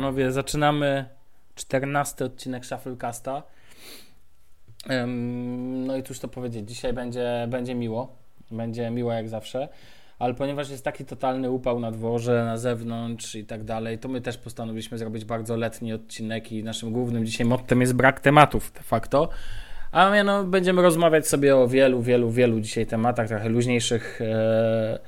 Panowie, zaczynamy 14 odcinek Shufflecasta. No i cóż to powiedzieć, dzisiaj będzie, będzie miło. Będzie miło jak zawsze. Ale ponieważ jest taki totalny upał na dworze, na zewnątrz i tak dalej, to my też postanowiliśmy zrobić bardzo letni odcinek i naszym głównym dzisiaj mottem jest brak tematów de facto. A miano, będziemy rozmawiać sobie o wielu, wielu, wielu dzisiaj tematach, trochę luźniejszych. E,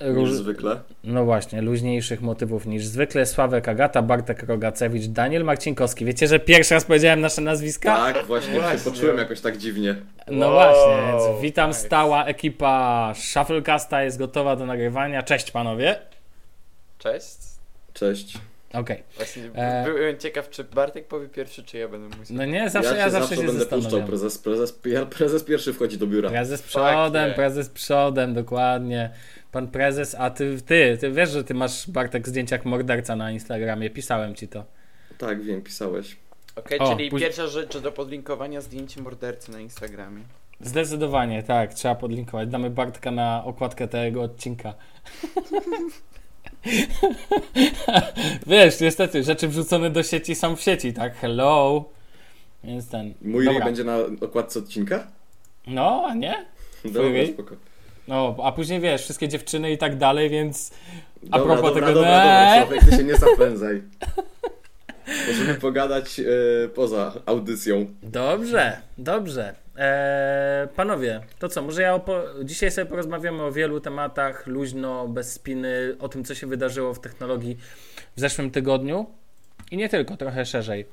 Róż... Niż zwykle. No właśnie, luźniejszych motywów niż zwykle. Sławek Agata, Bartek Rogacewicz, Daniel Marcinkowski. Wiecie, że pierwszy raz powiedziałem nasze nazwiska? Tak, właśnie, właśnie. poczułem jakoś tak dziwnie. No wow, właśnie, więc witam, nice. stała ekipa Shufflecasta jest gotowa do nagrywania. Cześć panowie. Cześć. Cześć. Okej. Okay. Właśnie e... byłem ciekaw, czy Bartek powie pierwszy, czy ja będę musiał. No nie, zawsze ja, ja zawsze, zawsze się będę puszczał. Prezes, prezes, prezes pierwszy wchodzi do biura. Prezes przodem, tak, prezes przodem, dokładnie pan prezes, a ty, ty, ty wiesz, że ty masz Bartek zdjęcia jak morderca na Instagramie, pisałem ci to. Tak, wiem, pisałeś. Okej, okay, czyli pierwsza rzecz do podlinkowania zdjęcie mordercy na Instagramie. Zdecydowanie, tak, trzeba podlinkować. Damy Bartka na okładkę tego odcinka. Wiesz, niestety, rzeczy wrzucone do sieci są w sieci, tak? Hello. Więc ten. Mój Dobra. będzie na okładce odcinka? No, a nie? Dobra, spoko. No, a później wiesz, wszystkie dziewczyny i tak dalej, więc a dobra, propos dobra, tego... Dobra, dobra, człowiek, ty się nie zapędzaj. Możemy pogadać e, poza audycją. Dobrze, dobrze. E, panowie, to co, może ja dzisiaj sobie porozmawiamy o wielu tematach, luźno, bez spiny, o tym, co się wydarzyło w technologii w zeszłym tygodniu i nie tylko, trochę szerzej.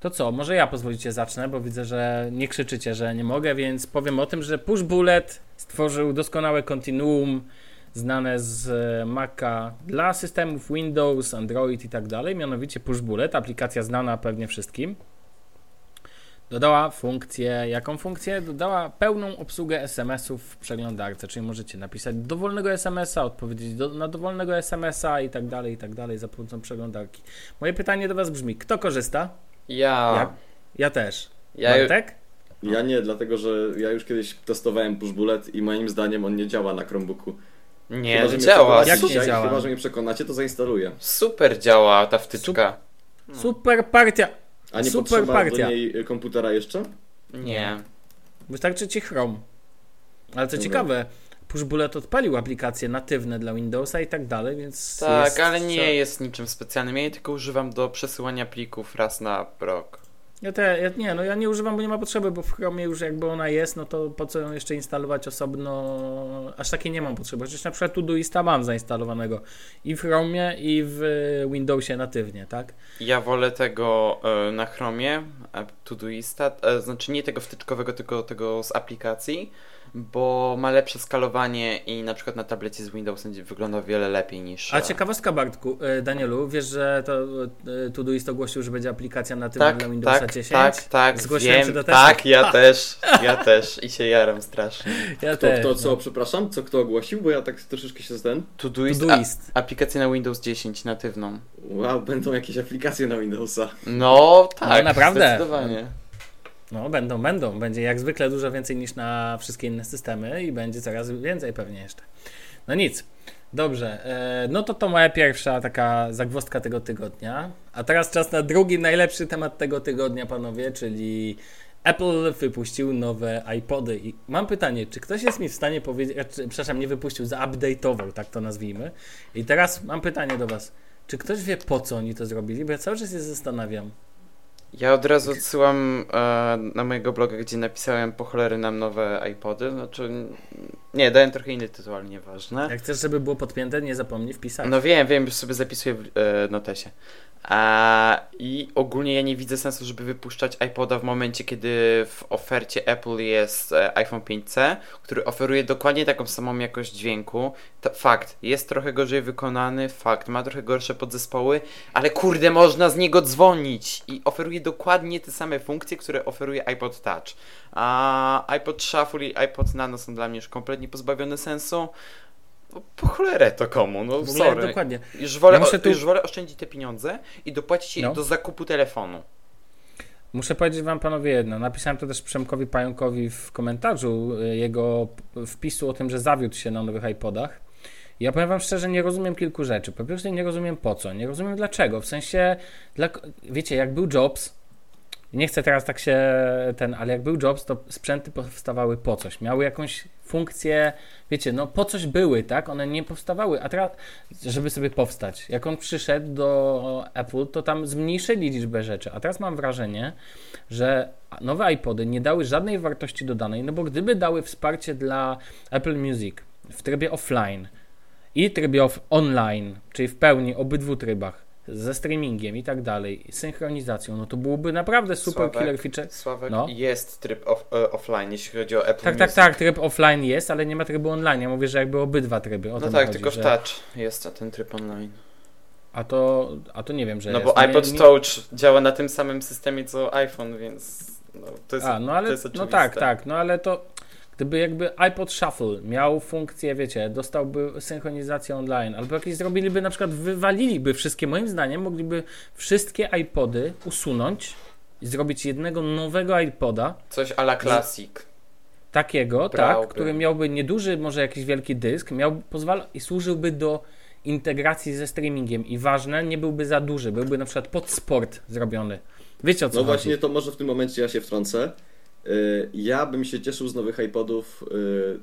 To co, może ja pozwolicie zacznę, bo widzę, że nie krzyczycie, że nie mogę, więc powiem o tym, że Push Bullet stworzył doskonałe kontinuum znane z Maca dla systemów Windows, Android i tak dalej, mianowicie Push Bullet, aplikacja znana pewnie wszystkim. Dodała funkcję, jaką funkcję? Dodała pełną obsługę SMS-ów w przeglądarce, czyli możecie napisać dowolnego SMS-a, odpowiedzieć do, na dowolnego SMS-a i tak dalej, i tak dalej za pomocą przeglądarki. Moje pytanie do Was brzmi, kto korzysta? Ja. Ja, ja też. Ja Bartek? Ja nie, dlatego że ja już kiedyś testowałem push bullet i moim zdaniem on nie działa na Chromebooku. Nie, chyba, działa. Jak nie działa? Chyba, że mnie przekonacie, to zainstaluję. Super działa ta wtyczka. Super, super partia. A nie super partia. do niej komputera jeszcze? Nie. Wystarczy ci Chrome. Ale co Dobra. ciekawe, Push Bullet odpalił aplikacje natywne dla Windowsa i tak dalej, więc. Tak, ale nie jest niczym specjalnym. Ja je tylko używam do przesyłania plików raz na rok. Ja, te, ja nie, no ja nie używam, bo nie ma potrzeby, bo w Chromie już jakby ona jest, no to po co ją jeszcze instalować osobno? Aż takiej nie mam potrzeby. Chociaż na przykład Todoista mam zainstalowanego i w Chromie, i w Windowsie natywnie, tak? Ja wolę tego y, na Chromie, Todoista, y, znaczy nie tego wtyczkowego, tylko tego z aplikacji bo ma lepsze skalowanie i na przykład na tablecie z Windowsem wygląda o wiele lepiej niż... A ciekawostka Bartku, e, Danielu, wiesz, że to e, Todoist ogłosił, że będzie aplikacja natywna tak, dla Windowsa tak, 10? Tak, tak, Zgłosiłem wiem, się do testu. Tak, ja ha. też, ja też i się jaram strasznie. Ja kto, też, kto, co, no. przepraszam, co kto ogłosił, bo ja tak troszeczkę się zdałem. Todoist, Todoist. A, aplikację na Windows 10 natywną. Wow, będą jakieś aplikacje na Windowsa. No, tak, no, naprawdę. zdecydowanie. No, będą, będą. Będzie jak zwykle dużo więcej niż na wszystkie inne systemy i będzie coraz więcej pewnie jeszcze. No nic. Dobrze, e, no to to moja pierwsza taka zagwozdka tego tygodnia. A teraz czas na drugi najlepszy temat tego tygodnia, panowie, czyli Apple wypuścił nowe iPody. I mam pytanie, czy ktoś jest mi w stanie powiedzieć, czy, przepraszam, nie wypuścił, zaupdate'ował, tak to nazwijmy. I teraz mam pytanie do was. Czy ktoś wie po co oni to zrobili? Bo ja cały czas się zastanawiam. Ja od razu odsyłam e, na mojego bloga, gdzie napisałem po cholery nam nowe iPody. Znaczy, nie, dałem trochę inny tytuł, ale nieważne. Jak chcesz, żeby było podpięte, nie zapomnij wpisać. No wiem, wiem, już sobie zapisuję w e, notesie. A, I ogólnie ja nie widzę sensu, żeby wypuszczać iPoda w momencie, kiedy w ofercie Apple jest e, iPhone 5C, który oferuje dokładnie taką samą jakość dźwięku. To, fakt, jest trochę gorzej wykonany, fakt, ma trochę gorsze podzespoły, ale kurde, można z niego dzwonić i oferuje dokładnie te same funkcje, które oferuje iPod Touch. A iPod Shuffle i iPod Nano są dla mnie już kompletnie pozbawione sensu. No, po cholerę to komu, no ogóle, sorry. Dokładnie. Już wolę, ja tu... już wolę oszczędzić te pieniądze i dopłacić no. do zakupu telefonu. Muszę powiedzieć wam panowie jedno. Napisałem to też Przemkowi Pająkowi w komentarzu y, jego wpisu o tym, że zawiódł się na nowych iPodach. Ja powiem wam szczerze, nie rozumiem kilku rzeczy. Po pierwsze, nie rozumiem po co, nie rozumiem dlaczego. W sensie, dla, wiecie, jak był Jobs, nie chcę teraz tak się ten, ale jak był Jobs, to sprzęty powstawały po coś. Miały jakąś funkcję, wiecie, no po coś były, tak? One nie powstawały, a teraz, żeby sobie powstać. Jak on przyszedł do Apple, to tam zmniejszyli liczbę rzeczy, a teraz mam wrażenie, że nowe iPody nie dały żadnej wartości dodanej, no bo gdyby dały wsparcie dla Apple Music w trybie offline i trybie online, czyli w pełni obydwu trybach, ze streamingiem i tak dalej, synchronizacją, no to byłoby naprawdę super Sławek, killer feature. Sławek, No. jest tryb off, e, offline, jeśli chodzi o Apple Tak, tak, Music. tak, tryb offline jest, ale nie ma trybu online. Ja mówię, że jakby obydwa tryby. O No tak, chodzi, tylko że... w touch jest ten tryb online. A to, a to nie wiem, że No jest. bo Nie- iPod nie- Touch działa na tym samym systemie co iPhone, więc no, to jest, A, no ale, no tak, tak, no ale to gdyby jakby iPod Shuffle miał funkcję, wiecie, dostałby synchronizację online, albo jakieś zrobiliby, na przykład wywaliliby wszystkie, moim zdaniem, mogliby wszystkie iPody usunąć i zrobić jednego nowego iPoda, Coś a la Classic. takiego, Brałbym. tak, który miałby nieduży, może jakiś wielki dysk, miał, pozwala i służyłby do integracji ze streamingiem i ważne, nie byłby za duży, byłby na przykład pod sport zrobiony. Wiecie o co No chodzi? właśnie, to może w tym momencie ja się wtrącę. Y, Ja bym się cieszył z nowych iPodów. y,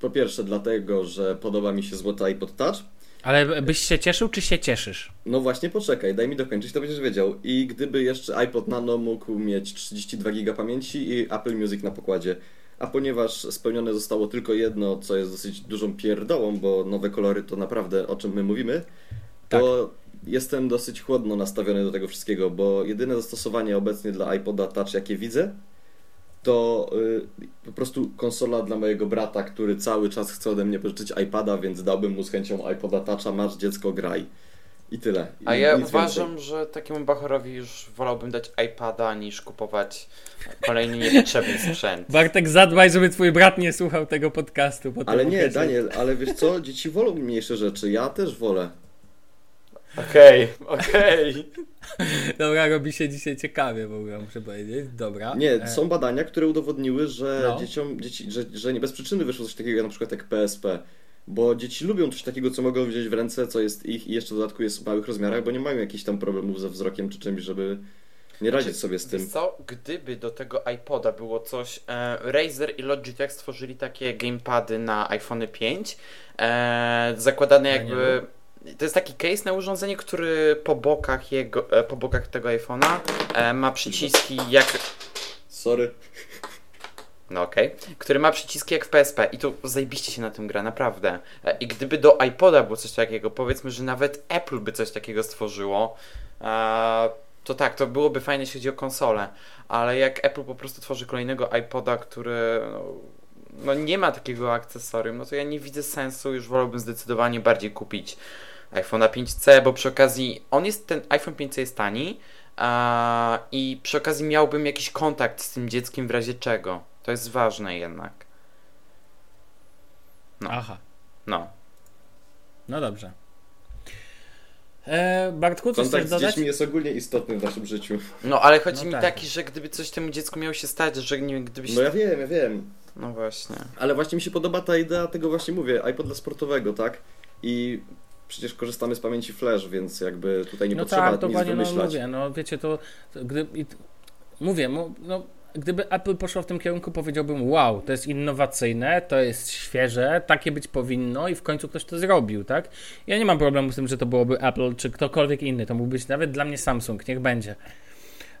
Po pierwsze, dlatego, że podoba mi się złoty iPod Touch. Ale byś się cieszył, czy się cieszysz? No właśnie, poczekaj, daj mi dokończyć, to będziesz wiedział. I gdyby jeszcze iPod Nano mógł mieć 32 GB pamięci i Apple Music na pokładzie. A ponieważ spełnione zostało tylko jedno, co jest dosyć dużą pierdołą, bo nowe kolory to naprawdę o czym my mówimy, to jestem dosyć chłodno nastawiony do tego wszystkiego, bo jedyne zastosowanie obecnie dla iPoda Touch, jakie widzę, to y, po prostu konsola dla mojego brata, który cały czas chce ode mnie pożyczyć iPada, więc dałbym mu z chęcią iPoda Toucha, masz dziecko, graj. I tyle. I A ja uważam, więcej. że takiemu Bachorowi już wolałbym dać iPada niż kupować kolejny niepotrzebny sprzęt. Bartek, zadbaj, żeby twój brat nie słuchał tego podcastu. Ale nie, powiecie- Daniel, ale wiesz co, dzieci wolą mniejsze rzeczy, ja też wolę. Okej, okej. Dobra, robi się dzisiaj ciekawie w ogóle, muszę powiedzieć. Dobra. Nie, E, są badania, które udowodniły, że No. dzieciom, dzieci, że, że nie bez przyczyny wyszło coś takiego na przykład jak PSP. Bo dzieci lubią coś takiego, co mogą wziąć w ręce, co jest ich i jeszcze w dodatku jest w małych rozmiarach, bo nie mają jakichś tam problemów ze wzrokiem czy czymś, żeby nie radzić sobie z tym. co, gdyby do tego iPoda było coś, e, Razer i Logitech stworzyli takie gamepady na iPhone 5, e, zakładane Ja jakby... To jest taki case na urządzenie, który po bokach jego, e, po bokach tego iPhone'a e, ma przyciski jak Sorry. No okej. Który ma przyciski jak w PSP i tu zajebiście się na tym gra, naprawdę. E, I gdyby do iPoda było coś takiego, powiedzmy, że nawet Apple by coś takiego stworzyło, to tak, to byłoby fajne, jeśli chodzi o konsolę. Ale jak Apple po prostu tworzy kolejnego iPoda, który no, no nie ma takiego akcesorium, no to ja nie widzę sensu, już wolałbym zdecydowanie bardziej kupić iPhone'a 5C, bo przy okazji on jest, ten iPhone 5C jest tani a, i przy okazji miałbym jakiś kontakt z tym dzieckiem w razie czego. To jest ważne jednak. no. Aha, No. no dobrze. E, Bartku, coś chcesz Kontakt z dziećmi jest ogólnie istotny w naszym życiu. No ale chodzi No mi tak. taki, że gdyby coś temu dziecku miało się stać, że nie wiem, gdybyś... No ja wiem, ja wiem. No właśnie. Ale właśnie mi się podoba ta idea tego właśnie mówię, iPod dla sportowego, tak? I przecież korzystamy z pamięci flash, więc jakby tutaj nie no potrzeba tak, nic dokładnie, no wymyślać. mówię, no wiecie, to, to gdy, i, mówię, no, gdyby Apple poszło w tym kierunku, powiedziałbym, wow, to jest innowacyjne, to jest świeże, takie być powinno i w końcu ktoś to zrobił, tak? Ja nie mam problemu z tym, że to byłoby Apple czy ktokolwiek inny, to mógł być nawet dla mnie Samsung, niech będzie.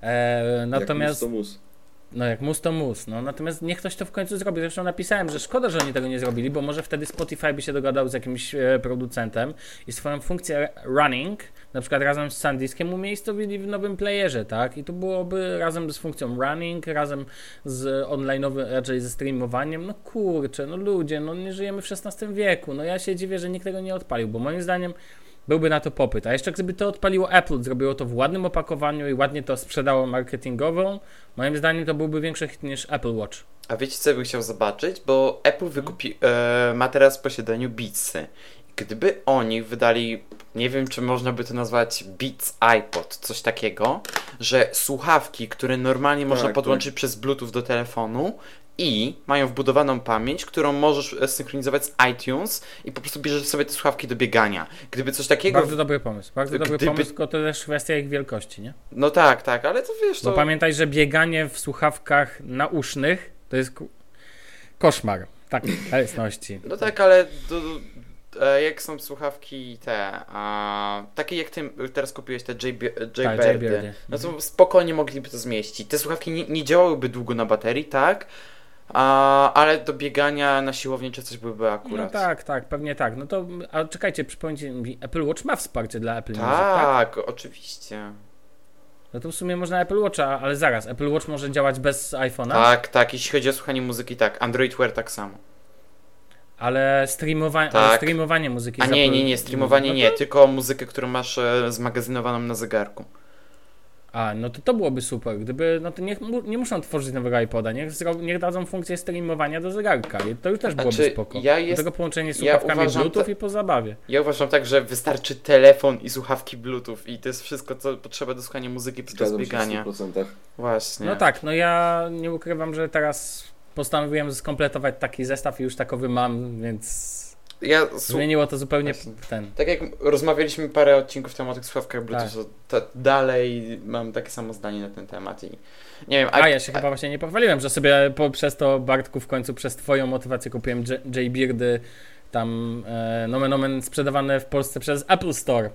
E, natomiast... Jak mus to mus. No jak mus to mus, no natomiast niech ktoś to w końcu zrobi. Zresztą napisałem, że szkoda, że oni tego nie zrobili, bo może wtedy Spotify by się dogadał z jakimś e, producentem i swoją funkcję running, na przykład razem z SanDiskiem umiejscowili w nowym playerze, tak? I to byłoby razem z funkcją running, razem z online'owym, raczej ze streamowaniem. No kurczę, no ludzie, no nie żyjemy w XVI wieku. No ja się dziwię, że nikt tego nie odpalił, bo moim zdaniem byłby na to popyt. A jeszcze gdyby to odpaliło Apple, zrobiło to w ładnym opakowaniu i ładnie to sprzedało marketingowo, moim zdaniem to byłby większy hit niż Apple Watch. A wiecie co bym chciał zobaczyć? Bo Apple wykupi, e, ma teraz w posiadaniu Beatsy. gdyby oni wydali, nie wiem czy można by to nazwać Beats iPod, coś takiego, że słuchawki, które normalnie można Tak, podłączyć przez Bluetooth do telefonu i mają wbudowaną pamięć, którą możesz synchronizować z iTunes i po prostu bierzesz sobie te słuchawki do biegania. Gdyby coś takiego... Bardzo dobry pomysł. Bardzo dobry Gdyby- pomysł, tylko to też kwestia ich wielkości, nie? No tak, tak, ale to wiesz, Bo to... pamiętaj, że bieganie w słuchawkach nausznych to jest koszmar. Tak, jasności. No tak, ale do, e, jak są słuchawki te, a, takie jak ty teraz kupiłeś te JB, Tak, JBirdy, Jaybirdy. no to spokojnie mogliby to zmieścić. Te słuchawki nie, nie działałyby długo na baterii, tak? A, ale do biegania na siłowni czy coś byłyby No akurat. tak, tak, pewnie tak. No to, a czekajcie, przypomnijcie mi, Apple Watch ma wsparcie dla Apple Music, tak? Tak, oczywiście. No to w sumie można Apple Watcha, ale zaraz, Apple Watch może działać bez iPhone'a, Tak, tak, jeśli chodzi o słuchanie muzyki, tak. Android Wear tak samo. ale, streamowa- Tak. ale streamowanie muzyki A nie, nie, nie, streamowanie no to- nie, tylko muzykę, którą masz e, zmagazynowaną na zegarku. A, no to to byłoby super. Gdyby, no to niech, nie muszą tworzyć nowego iPoda, niech, zro- niech dadzą funkcję streamowania do zegarka. I to już też byłoby Znaczy, spoko. ja Do jest- tego połączenie z ja słuchawkami uważam Bluetooth te- i po zabawie. Ja uważam tak, że wystarczy telefon i słuchawki Bluetooth i to jest wszystko, co potrzeba do słuchania muzyki podczas Zgadzam się biegania. 100%. Właśnie. No tak, no ja nie ukrywam, że teraz postanowiłem skompletować taki zestaw i już takowy mam, więc Ja zmieniło to zupełnie Właśnie. ten. tak jak rozmawialiśmy parę odcinków temu o tych słuchawkach Bluetooth, Tak. to, dalej mam takie samo zdanie na ten temat i nie wiem, A ja się chyba właśnie nie pochwaliłem, że sobie po, przez to Bartku w końcu przez twoją motywację kupiłem J- J-Beardy tam e, nomen omen sprzedawane w Polsce przez Apple Store.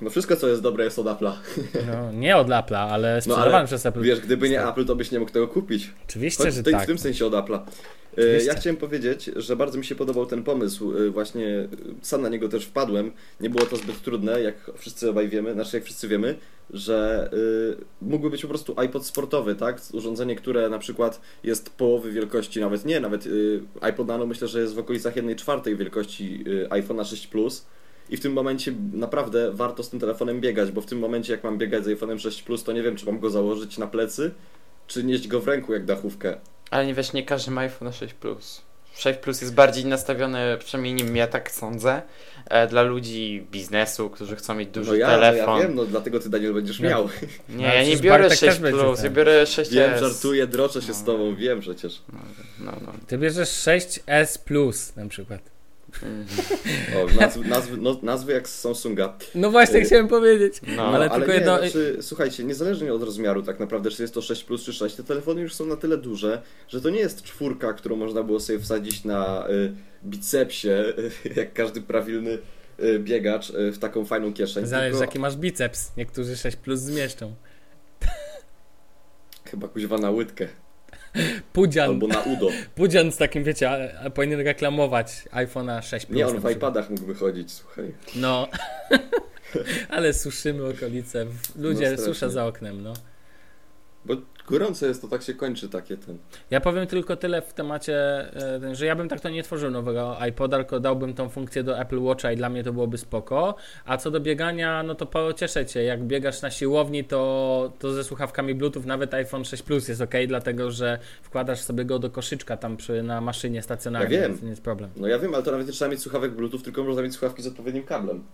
No wszystko, co jest dobre, jest od Apple'a. No, nie od Apple'a, ale sprzedawane ale przez Apple. Wiesz, gdyby nie. Apple, to byś nie mógł tego kupić. Oczywiście, Choć że tej, tak. w tym sensie od Apple'a. E, Oczywiście. Ja chciałem powiedzieć, że bardzo mi się podobał ten pomysł. E, Właśnie e, sam na niego też wpadłem. Nie było to zbyt trudne, jak wszyscy obaj wiemy, znaczy jak wszyscy wiemy, że mógłby być po prostu iPod sportowy, tak? Urządzenie, które na przykład jest połowy wielkości, nawet nie, nawet iPod Nano myślę, że jest w okolicach 1 czwartej wielkości iPhone'a 6 Plus. I w tym momencie naprawdę warto z tym telefonem biegać, bo w tym momencie jak mam biegać z iPhone'em 6 Plus, to nie wiem, czy mam go założyć na plecy, czy nieść go w ręku jak dachówkę. Ale nie wiesz, nie każdy ma iPhone 6 Plus. 6 Plus jest bardziej nastawiony, przynajmniej nim ja tak sądzę, e, dla ludzi biznesu, którzy chcą mieć duży no ja, telefon. No ja wiem, no dlatego ty Daniel będziesz miał. Nie, No, ja nie biorę Bartek 6 też będzie Plus, ja biorę 6 Wiem, żartuję, droczę się No. z tobą, wiem przecież. No, no, no. Ty bierzesz 6S Plus na przykład. O, nazwy, nazwy, no, nazwy jak z Samsunga. No właśnie Y, chciałem powiedzieć. No, ale tylko nie, jedno. znaczy, słuchajcie, niezależnie od rozmiaru tak naprawdę, czy jest to 6 plus czy 6, te telefony już są na tyle duże, że to nie jest czwórka, którą można było sobie wsadzić na y, bicepsie, y, jak każdy prawilny y, biegacz, y, w taką fajną kieszeń. Zależy tylko jaki masz biceps. Niektórzy 6 plus zmieszczą. Chyba kuźwa na łydkę, Pudzian. albo na udo. Pudzian z takim, wiecie, powinien reklamować iPhone'a 6 plus. Nie, on w iPadach mógłby chodzić, słuchaj. No. ale suszymy okolice. Ludzie No, strasznie. suszę za oknem, no. Bo gorąco jest, to tak się kończy takie ten. Ja powiem tylko tyle w temacie, e, że ja bym tak to nie tworzył nowego iPoda, tylko dałbym tą funkcję do Apple Watcha i dla mnie to byłoby spoko. A co do biegania, no to pocieszę cię. Jak biegasz na siłowni, to, to ze słuchawkami Bluetooth nawet iPhone 6 Plus jest ok, dlatego że wkładasz sobie go do koszyczka tam przy, na maszynie stacjonarnej, Ja wiem. nie jest problem. No ja wiem, ale to nawet nie trzeba mieć słuchawek Bluetooth, tylko można mieć słuchawki z odpowiednim kablem.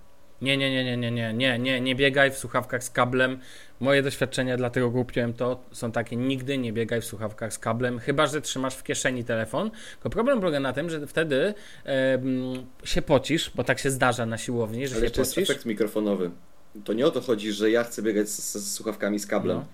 Nie, nie, nie, nie, nie, nie, nie, nie, nie biegaj w słuchawkach z kablem. Moje doświadczenia, dlatego kupiłem to, są takie, nigdy nie biegaj w słuchawkach z kablem, chyba, że trzymasz w kieszeni telefon. Tylko problem polega na tym, że wtedy em, się pocisz, bo tak się zdarza na siłowni, że Ale się jeszcze jest pocisz. efekt mikrofonowy. To nie o to chodzi, że ja chcę biegać z, z słuchawkami z kablem. No.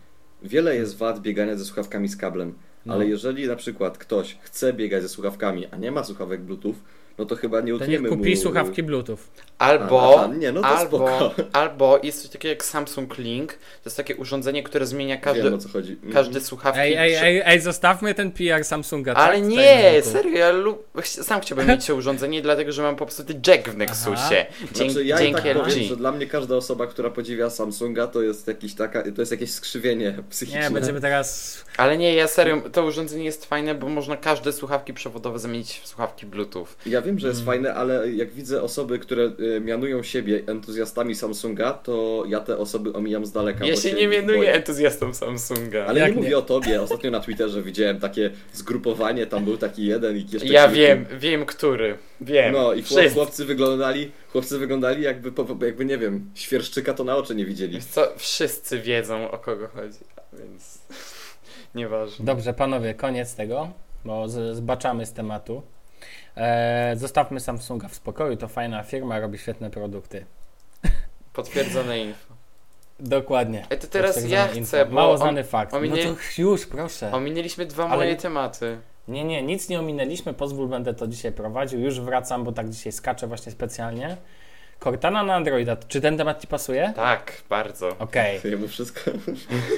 Wiele jest wad biegania ze słuchawkami z kablem, No. ale jeżeli na przykład ktoś chce biegać ze słuchawkami, a nie ma słuchawek Bluetooth, no to chyba nie To niech utniemy kupi mu... słuchawki Bluetooth. Albo, Aha, nie, no to albo, spoko. albo jest coś takiego jak Samsung Link. To jest takie urządzenie, które zmienia każdy, Wiem o co chodzi. Mhm. każdy słuchawki. Ej, ej, ej, ej, zostawmy ten PR Samsunga. Ale tak? nie, serio, ja lub... sam chciałbym mieć to urządzenie, dlatego że mam po prostu jack w Nexusie. Dzięki, Znaczy ja i dzięki tak LG. powiem, że dla mnie każda osoba, która podziwia Samsunga, to jest jakiś taka, to jest jakieś skrzywienie psychiczne. Nie, będziemy teraz... Ale nie, ja serio, to urządzenie jest fajne, bo można każde słuchawki przewodowe zamienić w słuchawki Bluetooth. Ja ja wiem, że jest Mm. fajne, ale jak widzę osoby, które y, mianują siebie entuzjastami Samsunga, to ja te osoby omijam z daleka. Ja się nie mianuję boję. entuzjastą Samsunga. Ale Jak nie nie? mówię o tobie. Ostatnio na Twitterze widziałem takie zgrupowanie, tam był taki jeden i jeszcze Ja kilku. wiem, wiem który. Wiem. No i chłop, chłopcy wyglądali, chłopcy wyglądali jakby, jakby nie wiem, świerszczyka to na oczy nie widzieli. Wiesz co, wszyscy wiedzą o kogo chodzi, więc nieważne. Dobrze, panowie, koniec tego, bo zbaczamy z tematu. E, zostawmy Samsunga w spokoju, to fajna firma, robi świetne produkty. Potwierdzone info. Dokładnie. E to teraz ja info. chcę, bo Mało znany fakt. ominie- No to już, proszę. ominęliśmy dwa Ale- moje tematy. Nie, nie, nic nie ominęliśmy, pozwól, będę to dzisiaj prowadził. Już wracam, bo tak dzisiaj skaczę właśnie specjalnie. Cortana na Androida, czy ten temat Ci pasuje? Tak, bardzo. Okej, Jemu wszystko.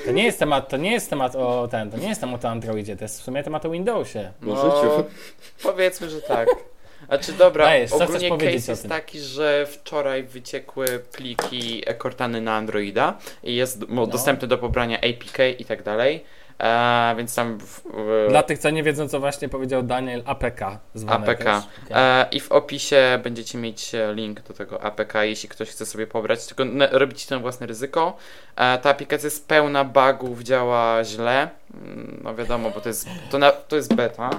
to nie jest temat, to nie jest temat o ten, to nie jest temat o Androidzie, to jest w sumie temat o Windowsie. No, No, życiu. Powiedzmy, że tak. A czy dobra, Dajesz, co chcesz ogólnie powiedzieć case o jest tym? taki, że wczoraj wyciekły pliki Cortany na Androida i jest mo- No. dostępny do pobrania APK i tak dalej. E, więc tam w, w, Dla tych, co nie wiedzą, co właśnie powiedział Daniel, APK APK. E, I w opisie będziecie mieć e, link do tego APK, jeśli ktoś chce sobie pobrać, tylko robicie to na własne ryzyko. E, ta aplikacja jest pełna bugów, działa źle. Mm, No wiadomo, bo to jest, to, na, to jest beta,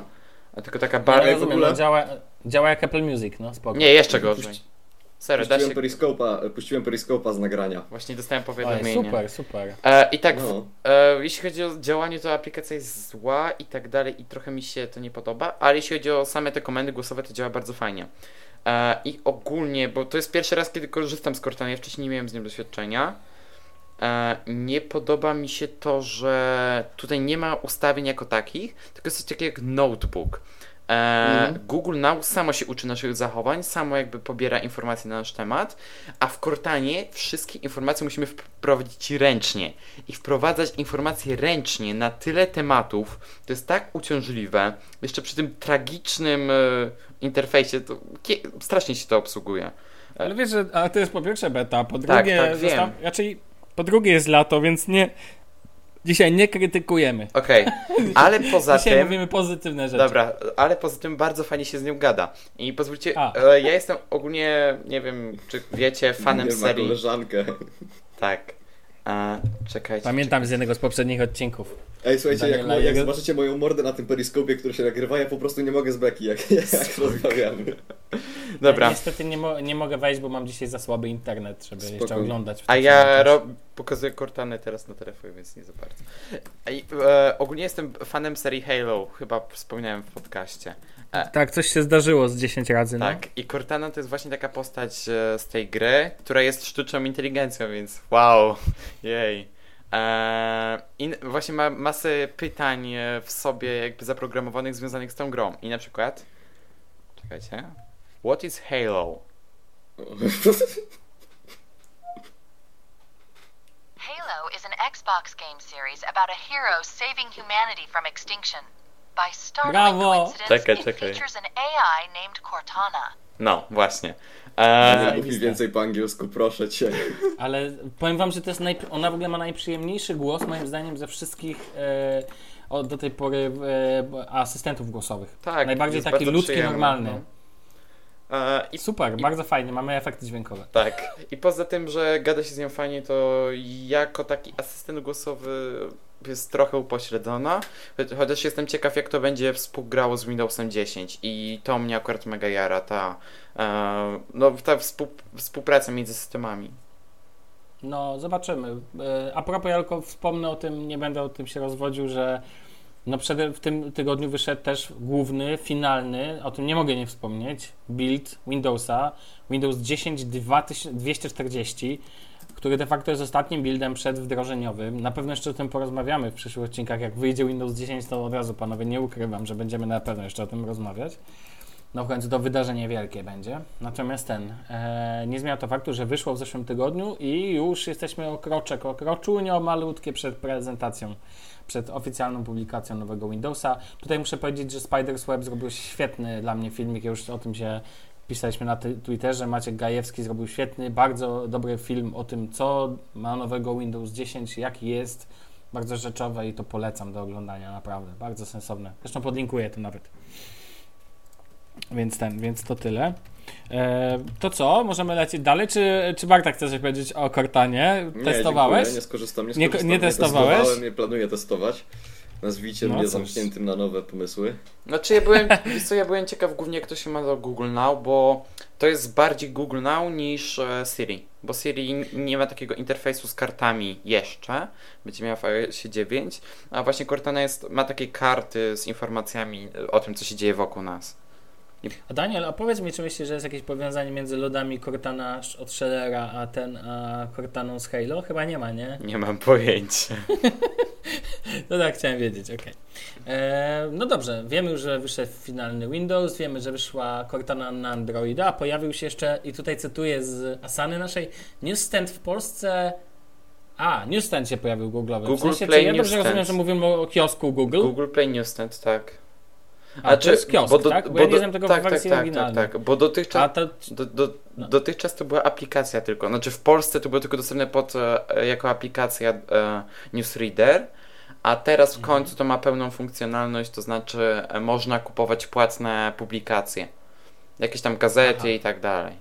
a tylko taka bardzo... w rozumiem, ogóle- no, działa, działa jak Apple Music, no spoko. Nie, jeszcze gorzej. Serio, da Puściłem się... periscopa, puściłem periscopa z nagrania. Właśnie dostałem Oj, powiadomienie. super, super. E, I tak, No. e, jeśli chodzi o działanie, to aplikacja jest zła i tak dalej i trochę mi się to nie podoba, ale jeśli chodzi o same te komendy głosowe, to działa bardzo fajnie. E, I ogólnie, bo to jest pierwszy raz, kiedy korzystam z Cortana, ja wcześniej nie miałem z nim doświadczenia. E, nie podoba mi się to, że tutaj nie ma ustawień jako takich, tylko jest coś takiego jak notebook. E, Mhm. Google Now samo się uczy naszych zachowań, samo jakby pobiera informacje na nasz temat, a w Cortanie wszystkie informacje musimy wprowadzić ręcznie. I wprowadzać informacje ręcznie na tyle tematów, to jest tak uciążliwe, jeszcze przy tym tragicznym e, interfejsie, to kie- strasznie się to obsługuje. Ale wiesz, że a to jest po pierwsze beta, po drugie, tak, wiem. zostaw, raczej po drugie jest lato, więc nie, dzisiaj nie krytykujemy. Okej, ale poza Dzisiaj tym... mówimy pozytywne rzeczy. Dobra, ale poza tym bardzo fajnie się z nią gada. I pozwólcie, A. e, ja jestem ogólnie, nie wiem czy wiecie, fanem nie ma serii. koleżankę. Tak. A, czekajcie. Pamiętam z jednego z poprzednich odcinków. Ej, słuchajcie, jak, jak jego- zobaczycie moją mordę na tym periskopie, który się nagrywa, ja po prostu nie mogę z beki, jak, jak rozmawiamy. Dobra. Niestety nie, mo- nie mogę wejść, bo mam dzisiaj za słaby internet, żeby jeszcze Spokojnie. oglądać. w A ja pokazuję Cortanę teraz na telefonie, więc nie za bardzo. I, e, ogólnie jestem fanem serii Halo, chyba wspominałem w podcaście. Tak, coś się zdarzyło z 10 razy. No. Tak, i Cortana to jest właśnie taka postać e, z tej gry, która jest sztuczną inteligencją, więc wow, jej. Eee, I właśnie ma masę pytań e, w sobie jakby zaprogramowanych związanych z tą grą. I na przykład, czekajcie, what is Halo? Halo is an Xbox game series about a hero saving humanity from extinction. Brawo! Czekaj, it czekaj. features an AI named Cortana. No, właśnie. Nie Eee, mów mi więcej po angielsku, proszę cię. Ale powiem wam, że to jest najp- ona w ogóle ma najprzyjemniejszy głos, moim zdaniem, ze wszystkich e, o, do tej pory e, asystentów głosowych. tak, Najbardziej taki ludzki, przyjemny, normalny. no. Eee, I Super, bardzo fajnie, mamy efekty dźwiękowe. Tak. I poza tym, że gada się z nią fajnie, to jako taki asystent głosowy jest trochę upośledzona. Cho- Chociaż jestem ciekaw, jak to będzie współgrało z Windowsem 10. I to mnie akurat mega jara, ta, e, no, ta współ, współpraca między systemami. No, zobaczymy. E, A propos, ja tylko wspomnę o tym, nie będę o tym się rozwodził, że no przed, w tym tygodniu wyszedł też główny, finalny, o tym nie mogę nie wspomnieć, build Windowsa, Windows 10 2000 240, który de facto jest ostatnim buildem przedwdrożeniowym. Na pewno jeszcze o tym porozmawiamy w przyszłych odcinkach. Jak wyjdzie Windows 10, to od razu, panowie, nie ukrywam, że będziemy na pewno jeszcze o tym rozmawiać. No w końcu to wydarzenie wielkie będzie. Natomiast ten, e, nie zmienia to faktu, że wyszło w zeszłym tygodniu i już jesteśmy o kroczek, o kroczunio malutkie przed prezentacją, przed oficjalną publikacją nowego Windowsa. Tutaj muszę powiedzieć, że Spider's Web zrobił świetny dla mnie filmik, ja już o tym się pisaliśmy na Twitterze, Maciek Gajewski zrobił świetny, bardzo dobry film o tym, co ma nowego Windows 10, jaki jest, bardzo rzeczowe i to polecam do oglądania, naprawdę, bardzo sensowne. Zresztą podlinkuję to nawet. Więc ten, więc to tyle. E, to co? Możemy lecieć dalej? Czy, czy Bartek chce coś powiedzieć o Cortanie? Nie, Testowałeś? dziękuję, Nie skorzystam, nie Nie- skorzystam. nie testowałeś? testowałem, Nie planuję testować. Nazwijcie No mnie zamkniętym na nowe pomysły. Znaczy ja byłem, co, ja byłem ciekaw głównie jak to się ma do Google Now, bo to jest bardziej Google Now niż e, Siri. Bo Siri nie ma takiego interfejsu z kartami jeszcze, będzie miała w iOSie 9, a właśnie Cortana jest, ma takie karty z informacjami o tym, co się dzieje wokół nas. A Daniel, a powiedz mi, czy myślisz, że jest jakieś powiązanie między lodami Cortana od Schellera, a ten, a Cortaną z Halo? Chyba nie ma, nie? Nie mam pojęcia. No tak, chciałem wiedzieć, okej. E, No dobrze, wiemy już, że wyszedł finalny Windows, wiemy, że wyszła Cortana na Androida, a pojawił się jeszcze, i tutaj cytuję z Asany naszej, newsstand w Polsce... A, newsstand się pojawił Google'owy. Google w sensie, Play czy ja dobrze Newsstand. rozumiem, że mówimy o kiosku Google? Google Play Newsstand, tak. A, to jest kiosk, tak? Bo ja nie znam tego w tak, wersji tak, oryginalnej. Tak, tak, bo dotychczas, to... do, do, No. dotychczas to była aplikacja tylko. Znaczy w Polsce to było tylko dostępne pod, e, jako aplikacja e, Newsreader, a teraz w końcu to ma pełną funkcjonalność, to znaczy e, można kupować płatne publikacje. Jakieś tam gazety Aha. i tak dalej.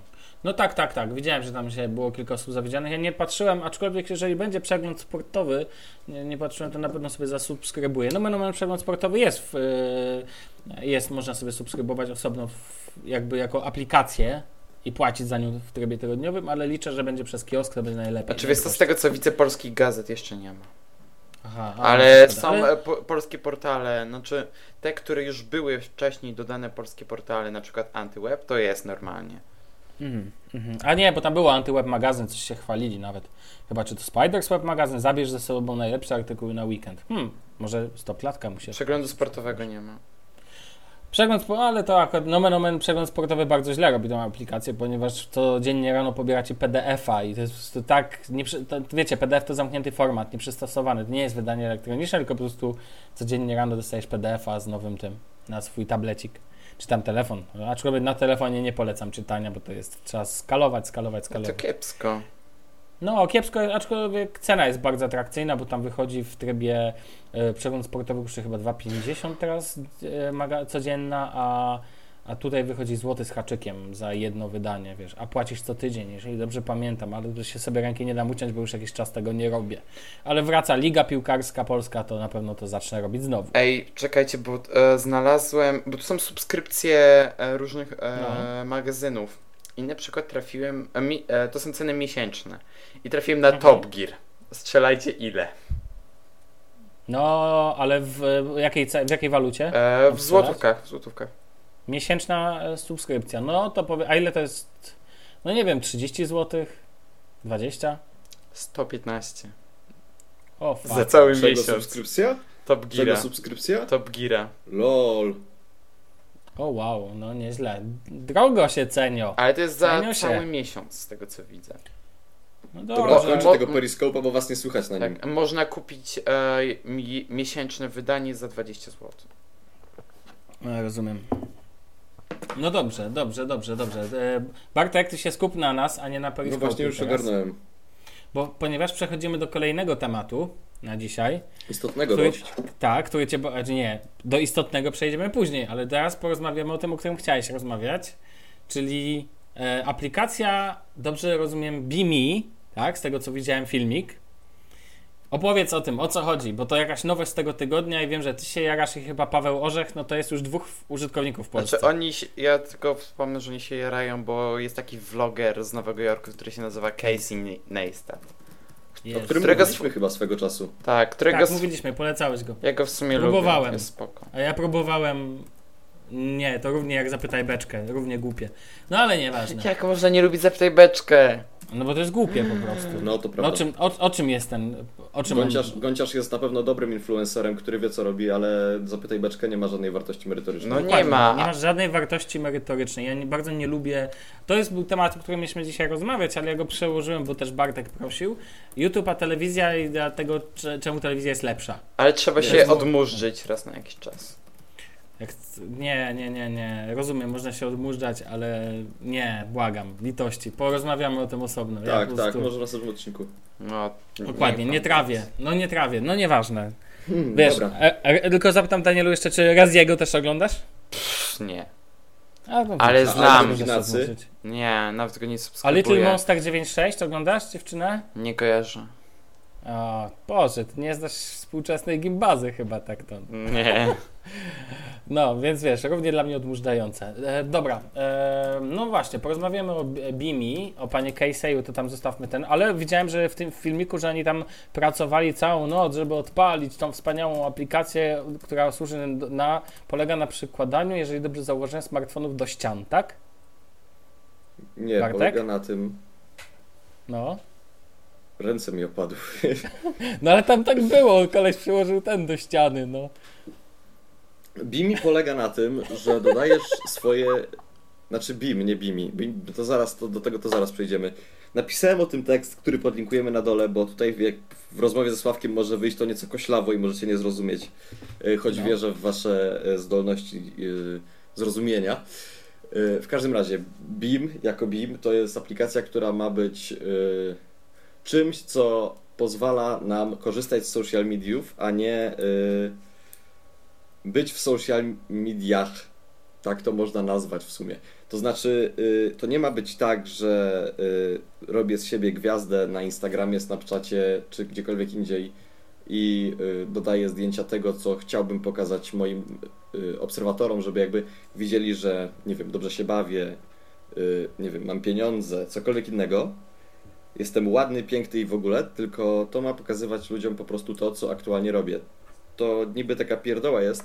No tak, tak, tak. Widziałem, że tam się było kilka osób zawiedzianych. Ja nie patrzyłem, aczkolwiek jeżeli będzie przegląd sportowy, nie, nie patrzyłem, to na pewno sobie zasubskrybuję. No nomen przegląd sportowy jest, w, y, jest, można sobie subskrybować osobno w, jakby jako aplikację i płacić za nią w trybie tygodniowym, ale liczę, że będzie przez kiosk, to będzie najlepiej. Znaczy wiesz co, z tego co widzę, polskich gazet jeszcze nie ma. Aha, Ale no, są ale- po, polskie portale, znaczy te, które już były wcześniej dodane polskie portale, na przykład AntyWeb, to jest normalnie. Mhm, mhm. A nie, bo tam było antyweb magazyn, coś się chwalili nawet. Chyba czy to Spiders Web magazyn, zabierz ze sobą najlepsze artykuły na weekend. Hmm, może stoplatka mu się... Przeglądu sportowego nie ma. Przegląd, spo- ale to akurat nomen omen przegląd sportowy bardzo źle robi tą aplikację, ponieważ codziennie rano pobieracie PDF-a i to jest to tak, nie, to, wiecie, PDF to zamknięty format, nieprzystosowany, to nie jest wydanie elektroniczne, tylko po prostu codziennie rano dostajesz PDF-a z nowym tym na swój tablecik, czy tam telefon. Aczkolwiek na telefonie nie polecam czytania, bo to jest, trzeba skalować, skalować, To skalować. kiepsko. No, kiepsko, aczkolwiek cena jest bardzo atrakcyjna, bo tam wychodzi w trybie e, przegląd sportowy kosztuje chyba 2,50 teraz maga, codzienna, a, a tutaj wychodzi złoty z haczykiem za jedno wydanie, wiesz, a płacisz co tydzień, jeżeli dobrze pamiętam, ale to się sobie ręki nie dam uciąć, bo już jakiś czas tego nie robię. Ale wraca Liga Piłkarska Polska, to na pewno to zacznę robić znowu. Ej, czekajcie, bo e, znalazłem, bo tu są subskrypcje e, różnych e, No. magazynów. I na przykład trafiłem, e, mi, e, to są ceny miesięczne. I trafiłem na Mhm. Top Gear. Strzelajcie ile? No, ale w, w, jakiej, w jakiej walucie? E, w złotówkach, w złotówkach. Miesięczna e, subskrypcja. No to powie, a ile to jest? No nie wiem, 30 zł? 20? 115. O, fuck. Za cały Czego miesiąc. subskrypcja? Top Czego Geara. subskrypcja? Top Geara. LOL. O wow, no nieźle. Drogo się cenią. Ale to jest za Cenią się. cały miesiąc, z tego co widzę. No Dobra, dobrze. kończę tego periskopa, bo was nie słychać na nim. Tak, można kupić e, mi, miesięczne wydanie za 20 zł. No, rozumiem. No dobrze, dobrze, dobrze, dobrze. E, Bartek, ty się skup na nas, a nie na No periskopie właśnie już teraz. ogarnąłem. Bo ponieważ przechodzimy do kolejnego tematu na dzisiaj, Istotnego który, dość. tak, który cię, bo- znaczy nie, do istotnego przejdziemy później, ale teraz porozmawiamy o tym, o którym chciałeś rozmawiać, czyli e, aplikacja, dobrze rozumiem, BeMe, tak, z tego co widziałem filmik. Opowiedz o tym, o co chodzi, bo to jakaś nowość z tego tygodnia i wiem, że ty się jarasz i chyba Paweł Orzech, no to jest już dwóch użytkowników w Polsce. Znaczy oni, ja tylko wspomnę, że oni się jarają, bo jest taki vloger z Nowego Jorku, który się nazywa Casey Neistat. O Jest. którym Którego mówiliśmy chyba swego czasu. Tak, którego Tak, mówiliśmy, polecałeś go. ja go w sumie Próbowałem. lubię, jest spoko. A ja próbowałem. Nie, to równie jak zapytaj beczkę, równie głupie. No ale nieważne. Jak można nie lubić Zapytaj Beczkę? No bo to jest głupie po prostu. No to No, prawda. o, czym, o, o czym jest ten. O czym on... Gąciarz, Gąciarz jest na pewno dobrym influencerem, który wie co robi, ale zapytaj beczkę nie ma żadnej wartości merytorycznej. No nie Dokładnie, ma. Nie masz żadnej wartości merytorycznej. Ja nie, bardzo nie lubię. To jest był temat, o którym mieliśmy dzisiaj rozmawiać, ale ja go przełożyłem, bo też Bartek prosił. YouTube, a telewizja i dlatego, cze- czemu telewizja jest lepsza. Ale trzeba się jest- odmurzyć raz na jakiś czas. Jak, nie, nie, nie, nie. Rozumiem, można się odmurzać, ale nie, błagam, litości. Porozmawiamy o tym osobno. Ja tak, po tak, prostu- może w następnym odcinku. No, Dokładnie, nie trawię. No nie trawię, no nieważne. Hmm, Wiesz, Dobra. e, e, tylko zapytam Danielu jeszcze, czy raz jego też oglądasz? Pff, nie. A, no, Ale to- znam. możesz Ignacy. odmówić. Nie, nawet go nie A subskrybuję. Little Monster 9.6 oglądasz dziewczynę? Nie kojarzę. O, Boże, ty nie znasz współczesnej gimbazy chyba tak to. Nie. No, więc wiesz, równie dla mnie odmurzające. E, dobra, e, no właśnie, porozmawiamy o Bimi, o panie Casey'u, to tam zostawmy ten, ale widziałem, że w tym filmiku, że oni tam pracowali całą noc, żeby odpalić tą wspaniałą aplikację, która służy na, polega na przykładaniu, jeżeli dobrze zauważyłem, smartfonów do ścian, tak? Nie, Bartek? polega na tym, No. Ręce mi opadły. No ale tam tak było, koleś przyłożył ten do ściany, no. Bimi polega na tym, że dodajesz swoje. Znaczy BIM, nie Bimi. Bim, to zaraz, to, do tego to zaraz przejdziemy. Napisałem o tym tekst, który podlinkujemy na dole, bo tutaj w, jak w rozmowie ze Sławkiem może wyjść to nieco koślawo i możecie nie zrozumieć, e, choć No. wierzę w wasze e, zdolności e, zrozumienia. W każdym razie, BIM jako BIM to jest aplikacja, która ma być czymś, co pozwala nam korzystać z social mediów, a nie e, być w social mediach. Tak to można nazwać w sumie. To znaczy, y, to nie ma być tak, że y, robię z siebie gwiazdę na Instagramie, Snapchacie czy gdziekolwiek indziej i y, dodaję zdjęcia tego, co chciałbym pokazać moim y, obserwatorom, żeby jakby widzieli, że nie wiem, dobrze się bawię, y, nie wiem, mam pieniądze, cokolwiek innego. Jestem ładny, piękny i w ogóle, tylko to ma pokazywać ludziom po prostu to, co aktualnie robię. To niby taka pierdoła jest,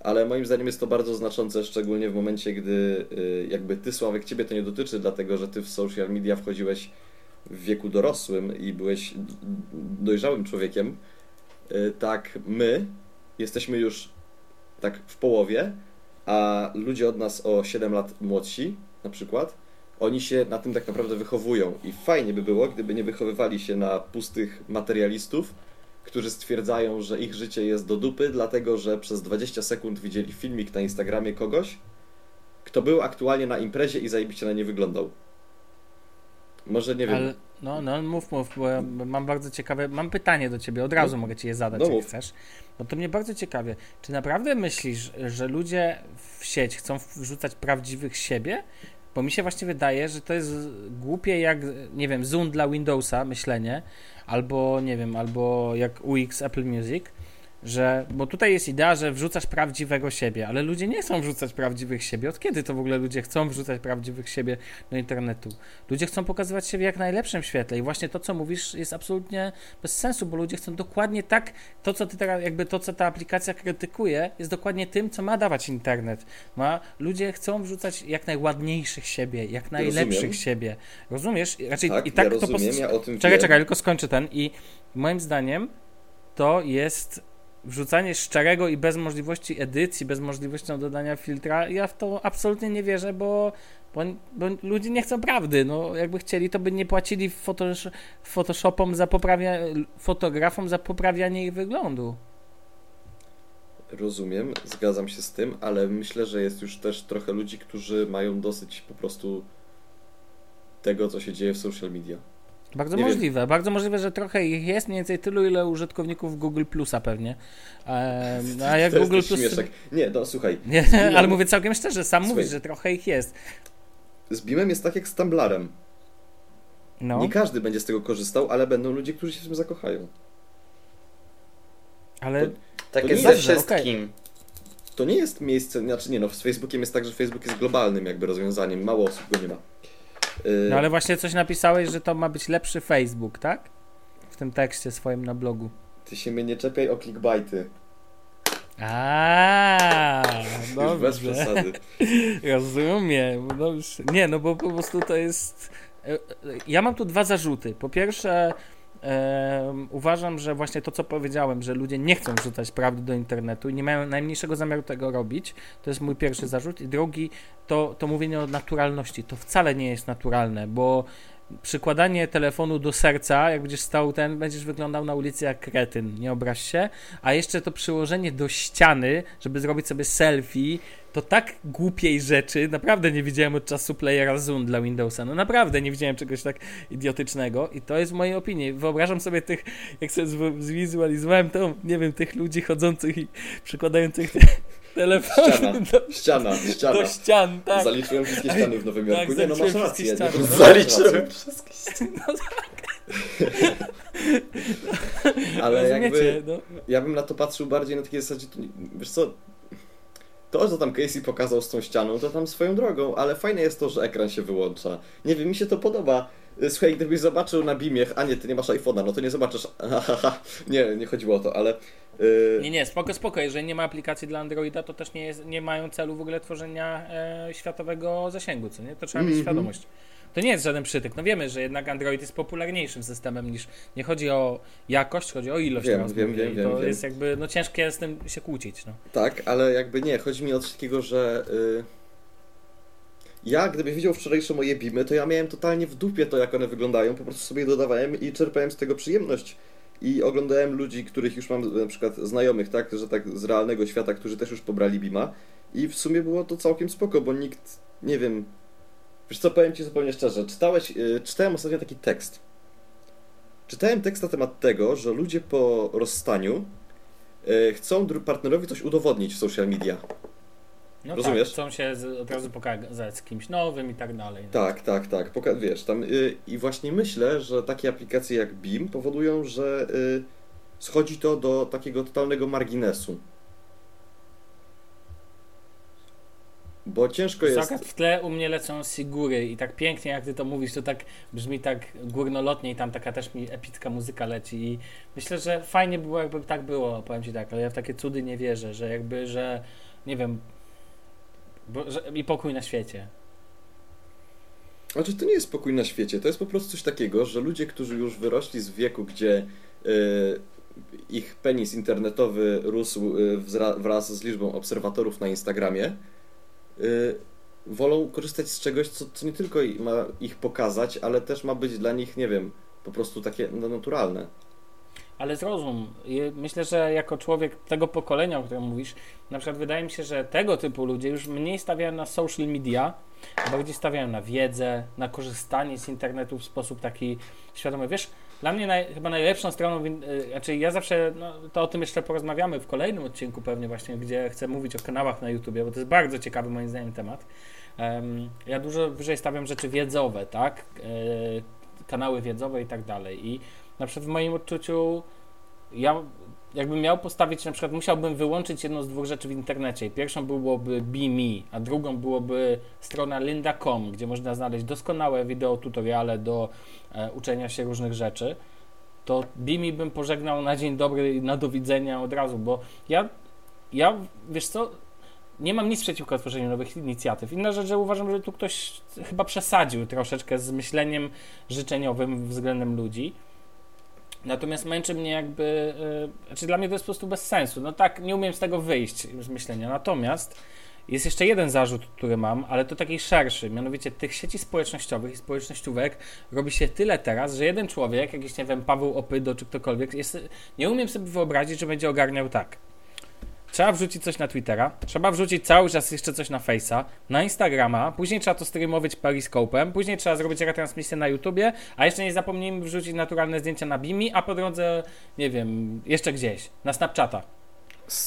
ale moim zdaniem jest to bardzo znaczące, szczególnie w momencie, gdy y, jakby ty, Sławek, ciebie to nie dotyczy, dlatego że ty w social media wchodziłeś w wieku dorosłym i byłeś dojrzałym człowiekiem. Y, Tak, my jesteśmy już tak w połowie, a ludzie od nas o 7 lat młodsi, na przykład, oni się na tym tak naprawdę wychowują. I fajnie by było, gdyby nie wychowywali się na pustych materialistów, którzy stwierdzają, że ich życie jest do dupy, dlatego że przez 20 sekund widzieli filmik na Instagramie kogoś, kto był aktualnie na imprezie i zajebiście na nie wyglądał. Może nie wiem. Ale, no, no, mów, mów, bo ja mam bardzo ciekawe, mam pytanie do ciebie, od razu No. mogę ci je zadać, No jak mów. chcesz. Bo to mnie bardzo ciekawie. Czy naprawdę myślisz, że ludzie w sieć chcą wrzucać prawdziwych siebie? Bo mi się właśnie wydaje, że to jest głupie jak, nie wiem, Zoom dla Windowsa, myślenie, albo, nie wiem, albo jak UX Apple Music, że, bo tutaj jest idea, że wrzucasz prawdziwego siebie, ale ludzie nie chcą wrzucać prawdziwych siebie. Od kiedy to w ogóle ludzie chcą wrzucać prawdziwych siebie do internetu? Ludzie chcą pokazywać siebie jak najlepszym świetle i właśnie to, co mówisz, jest absolutnie bez sensu, bo ludzie chcą dokładnie tak, to co ty teraz, jakby to, co ta aplikacja krytykuje, jest dokładnie tym, co ma dawać internet. Ma, ludzie chcą wrzucać jak najładniejszych siebie, jak najlepszych Rozumiem. siebie. Rozumiesz? Raczej tak, i tak ja to rozumiem, ja Czekaj, wiem. czekaj, tylko skończę ten i moim zdaniem to jest wrzucanie szczerego i bez możliwości edycji, bez możliwości dodania filtra. Ja w to absolutnie nie wierzę, bo, bo, bo ludzie nie chcą prawdy. No, jakby chcieli, to by nie płacili Photoshopom za poprawia, fotografom za poprawianie ich wyglądu. Rozumiem, zgadzam się z tym, ale myślę, że jest już też trochę ludzi, którzy mają dosyć po prostu tego, co się dzieje w social media. Bardzo Nie wiem. możliwe, bardzo możliwe, że trochę ich jest, mniej więcej tylu, ile użytkowników Google Plusa pewnie. Ehm, a jak to Google Plus. śmieszek. Nie, no słuchaj, Nie, Zmieniam- ale mówię całkiem szczerze, sam Słuchaj. mówisz, że trochę ich jest. z Bimem jest tak jak z Tumblerem. No. Nie każdy będzie z tego korzystał, ale będą ludzie, którzy się w tym zakochają. Ale Tak To jest nie ze wszystkim. To nie jest miejsce, znaczy nie no, z Facebookiem jest tak, że Facebook jest globalnym jakby rozwiązaniem, mało osób go nie ma. Yy, No ale właśnie coś napisałeś, że to ma być lepszy Facebook, tak? W tym tekście swoim na blogu. Ty się mnie nie czepiaj o clickbaity. A, Już bez dobrze. przesady. Rozumiem. Dobrze. Nie, no bo po prostu to jest. e, e, Ja mam tu dwa zarzuty. Po pierwsze, uważam, że właśnie to, co powiedziałem, że ludzie nie chcą wrzucać prawdy do internetu i nie mają najmniejszego zamiaru tego robić. To jest mój pierwszy zarzut. I drugi, to, to mówienie o naturalności. To wcale nie jest naturalne, bo przykładanie telefonu do serca, jak będziesz stał ten, będziesz wyglądał na ulicy jak kretyn, nie obraź się. A jeszcze to przyłożenie do ściany, żeby zrobić sobie selfie, to tak głupiej rzeczy, naprawdę nie widziałem od czasu playera Zoom dla Windowsa. No naprawdę nie widziałem czegoś tak idiotycznego i to jest w mojej opinii. Wyobrażam sobie tych, jak sobie zw- zwizualizowałem to, nie wiem, tych ludzi chodzących i przykładających te telefony Ściana, do, ściana, ściana. do ścian, tak. Zaliczyłem wszystkie ściany w Nowym Tak, Jorku. Nie, no masz zaliczyłem rację. ściany. masz Zaliczyłem wszystkie Ale Rozumiecie, jakby no. ja bym na to patrzył bardziej na takiej zasadzie, to, wiesz co, to, co tam Casey pokazał z tą ścianą, to tam swoją drogą, ale fajne jest to, że ekran się wyłącza. Nie wiem, mi się to podoba. Słuchaj, gdybyś zobaczył na Beamie, a nie, ty nie masz iPhone'a, no to nie zobaczysz, nie, nie chodziło o to, ale... Yy, Nie, nie, spoko, spoko. Jeżeli nie ma aplikacji dla Androida, to też nie, jest, nie mają celu w ogóle tworzenia e, światowego zasięgu, co nie? To trzeba mieć Mhm. świadomość. To nie jest żaden przytyk. No wiemy, że jednak Android jest popularniejszym systemem niż. Nie chodzi o jakość, chodzi o ilość. Wiem, wiem, wiem, wiem, To wiem. jest jakby, no ciężkie z tym się kłócić. No. Tak, ale jakby nie, chodzi mi o coś takiego, że y, ja, gdybyś widział wczorajsze moje bimy, to ja miałem totalnie w dupie to, jak one wyglądają, po prostu sobie dodawałem i czerpałem z tego przyjemność. I oglądałem ludzi, których już mam na przykład znajomych, tak, że tak z realnego świata, którzy też już pobrali bima i w sumie było to całkiem spoko, bo nikt, nie wiem, wiesz co, powiem Ci zupełnie szczerze, czytałeś, y, czytałem ostatnio taki tekst. Czytałem tekst na temat tego, że ludzie po rozstaniu y, chcą partnerowi coś udowodnić w social media. No Rozumiesz? Tak, chcą się z, od razu pokazać z kimś nowym i tak dalej. No. Tak, tak, tak. Poka- wiesz, tam y, i właśnie myślę, że takie aplikacje jak Beam powodują, że y, schodzi to do takiego totalnego marginesu. Bo ciężko jest. Zakat w tle u mnie lecą Sigury i tak pięknie jak ty to mówisz, to tak brzmi tak górnolotnie i tam taka też mi epicka muzyka leci i myślę, że fajnie było jakby tak było, powiem ci tak, ale ja w takie cudy nie wierzę, że jakby, że nie wiem, bo, że, i pokój na świecie. Znaczy, to nie jest spokój na świecie. To jest po prostu coś takiego, że ludzie, którzy już wyrośli z wieku, gdzie y, ich penis internetowy rósł y, wzra- wraz z liczbą obserwatorów na Instagramie, y, wolą korzystać z czegoś, co, co nie tylko ma ich pokazać, ale też ma być dla nich, nie wiem, po prostu takie no, naturalne. Ale zrozum, myślę, że jako człowiek tego pokolenia, o którym mówisz, na przykład wydaje mi się, że tego typu ludzie już mniej stawiają na social media, bardziej stawiają na wiedzę, na korzystanie z internetu w sposób taki świadomy. Wiesz, dla mnie naj, chyba najlepszą stroną, y, znaczy ja zawsze, no, to o tym jeszcze porozmawiamy w kolejnym odcinku pewnie właśnie, gdzie chcę mówić o kanałach na YouTubie, bo to jest bardzo ciekawy moim zdaniem temat. Em, ja dużo wyżej stawiam rzeczy wiedzowe, tak? E, kanały wiedzowe i tak dalej. I na przykład w moim odczuciu ja jakbym miał postawić, na przykład musiałbym wyłączyć jedną z dwóch rzeczy w internecie. Pierwszą byłoby BeMe, a drugą byłoby strona lynda.com, gdzie można znaleźć doskonałe wideo tutoriale do e, uczenia się różnych rzeczy. To BeMe bym pożegnał na dzień dobry i na do widzenia od razu, bo ja, ja wiesz co, nie mam nic przeciwko tworzeniu nowych inicjatyw. Inna rzecz, że uważam, że tu ktoś chyba przesadził troszeczkę z myśleniem życzeniowym względem ludzi. Natomiast męczy mnie jakby, yy, znaczy dla mnie to jest po prostu bez sensu. No tak, nie umiem z tego wyjść z myślenia. Natomiast jest jeszcze jeden zarzut, który mam, ale to taki szerszy. Mianowicie tych sieci społecznościowych i społecznościówek robi się tyle teraz, że jeden człowiek, jakiś nie wiem, Paweł Opydo czy ktokolwiek, jest, nie umiem sobie wyobrazić, że będzie ogarniał tak. Trzeba wrzucić coś na Twittera, trzeba wrzucić cały czas jeszcze coś na Face'a, na Instagrama, później trzeba to streamować Periscope'em, później trzeba zrobić retransmisję na YouTubie, a jeszcze nie zapomnijmy wrzucić naturalne zdjęcia na Bimi, a po drodze, nie wiem, jeszcze gdzieś, na Snapchata.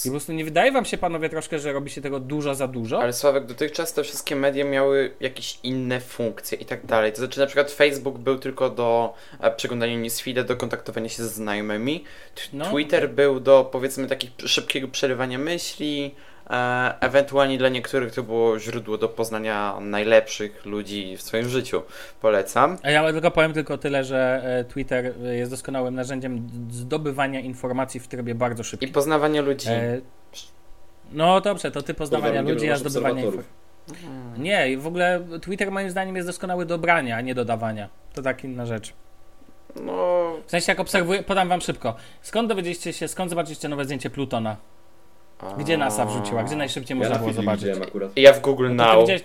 I po prostu nie wydaje wam się, panowie, troszkę, że robi się tego dużo za dużo? Ale Sławek, dotychczas te wszystkie media miały jakieś inne funkcje i tak dalej. To znaczy na przykład Facebook był tylko do e, przeglądania newsfeeda, do kontaktowania się ze znajomymi. No. Twitter był do powiedzmy takich szybkiego przerywania myśli. E, ewentualnie dla niektórych to było źródło do poznania najlepszych ludzi w swoim życiu. Polecam. A ja tylko powiem tylko tyle, że e, Twitter jest doskonałym narzędziem zdobywania informacji w trybie bardzo I szybkim. poznawania ludzi. E, no dobrze, to ty poznawania ludzi, a zdobywania informacji. Nie, i w ogóle Twitter moim zdaniem jest doskonały do brania, a nie do dawania. To tak inna rzecz. No, W sensie jak obserwuję, podam wam szybko. Skąd dowiedzieliście się, skąd zobaczyliście nowe zdjęcie Plutona? Gdzie NASA wrzuciła? Gdzie najszybciej można na było zobaczyć? Ja w Google No, Now. widziałeś...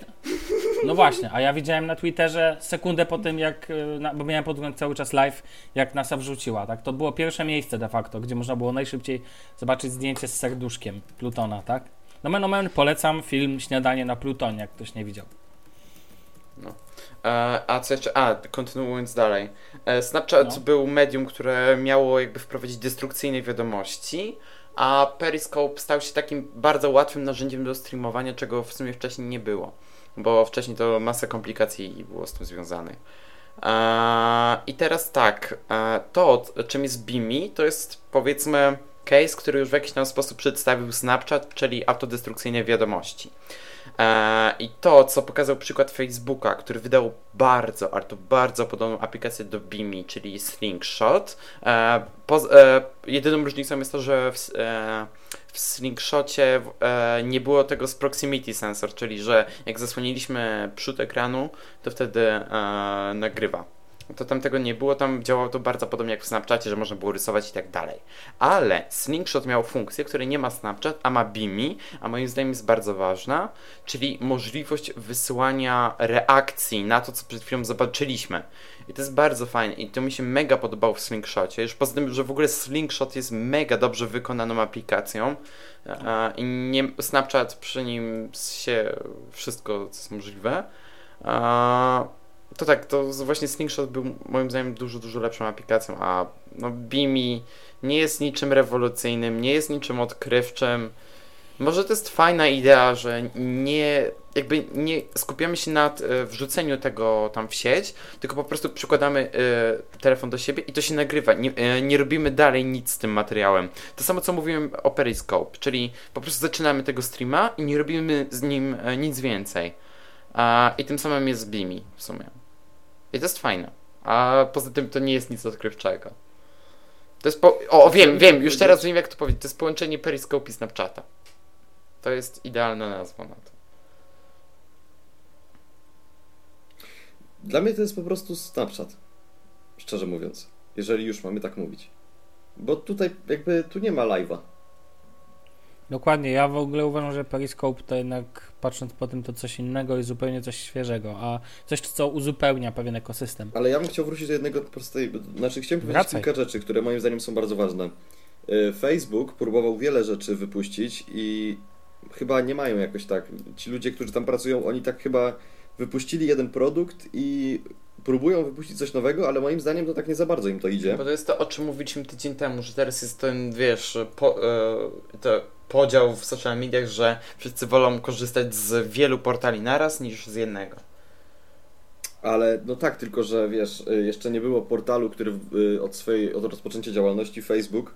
no właśnie, a ja widziałem na Twitterze sekundę po tym, jak, y, na, bo miałem podgląd cały czas live, jak NASA wrzuciła, tak? To było pierwsze miejsce de facto, gdzie można było najszybciej zobaczyć zdjęcie z serduszkiem Plutona, tak? No men, men polecam film Śniadanie na Plutonie, jak ktoś nie widział. E, a co jeszcze? A, kontynuując dalej. E, Snapchat No. był medium, które miało jakby wprowadzić destrukcyjne wiadomości, a Periscope stał się takim bardzo łatwym narzędziem do streamowania, czego w sumie wcześniej nie było, bo wcześniej to masa komplikacji było z tym związanych. I teraz tak, to czym jest Bimi, to jest powiedzmy case, który już w jakiś tam sposób przedstawił Snapchat, czyli autodestrukcyjne wiadomości. Eee, I to, co pokazał przykład Facebooka, który wydał bardzo, ale to bardzo podobną aplikację do Bimi, czyli Slingshot. Poz- e, jedyną różnicą jest to, że w, e, w Slingshocie e, nie było tego z proximity sensor, czyli że jak zasłoniliśmy przód ekranu, to wtedy e, nagrywa. To tam tego nie było, tam działało to bardzo podobnie jak w Snapchacie, że można było rysować i tak dalej. Ale Slingshot miał funkcję, której nie ma Snapchat, a ma Bimi, a moim zdaniem jest bardzo ważna, czyli możliwość wysyłania reakcji na to, co przed chwilą zobaczyliśmy. I to jest bardzo fajne i to mi się mega podobało w Slingshocie. Już poza tym, że w ogóle Slingshot jest mega dobrze wykonaną aplikacją e, i nie, Snapchat przy nim się wszystko, co jest możliwe. E, to tak, to właśnie Slingshot był moim zdaniem dużo, dużo lepszą aplikacją, a no Bimi nie jest niczym rewolucyjnym, nie jest niczym odkrywczym. Może to jest fajna idea, że nie, jakby nie skupiamy się nad e, wrzuceniu tego tam w sieć, tylko po prostu przykładamy e, telefon do siebie i to się nagrywa. Nie, e, nie robimy dalej nic z tym materiałem. To samo co mówiłem o Periscope, czyli po prostu zaczynamy tego streama i nie robimy z nim nic więcej. I tym samym jest z Bimi w sumie. I to jest fajne. A poza tym to nie jest nic odkrywczego. To jest po... O, wiem, wiem, już teraz wiem jak to powiedzieć. To jest połączenie Periscope i Snapchata. To jest idealna nazwa na to. Dla mnie to jest po prostu Snapchat. Szczerze mówiąc. Jeżeli już mamy tak mówić. Bo tutaj jakby tu nie ma live'a. Dokładnie, ja w ogóle uważam, że Periscope to jednak patrząc po tym to coś innego i zupełnie coś świeżego, a coś co uzupełnia pewien ekosystem. Ale ja bym chciał wrócić do jednego prostej... Znaczy chciałem powiedzieć Wracaj. kilka rzeczy, które moim zdaniem są bardzo ważne. Y, Facebook próbował wiele rzeczy wypuścić i chyba nie mają jakoś tak. Ci ludzie, którzy tam pracują, oni tak chyba wypuścili jeden produkt i próbują wypuścić coś nowego, ale moim zdaniem to tak nie za bardzo im to idzie. Bo to jest to, o czym mówiliśmy tydzień temu, że teraz jest ten, wiesz, po, e, to podział w social mediach, że wszyscy wolą korzystać z wielu portali naraz niż z jednego. Ale no tak, tylko że wiesz, y, jeszcze nie było portalu, który y, od swojej, od rozpoczęcia działalności Facebook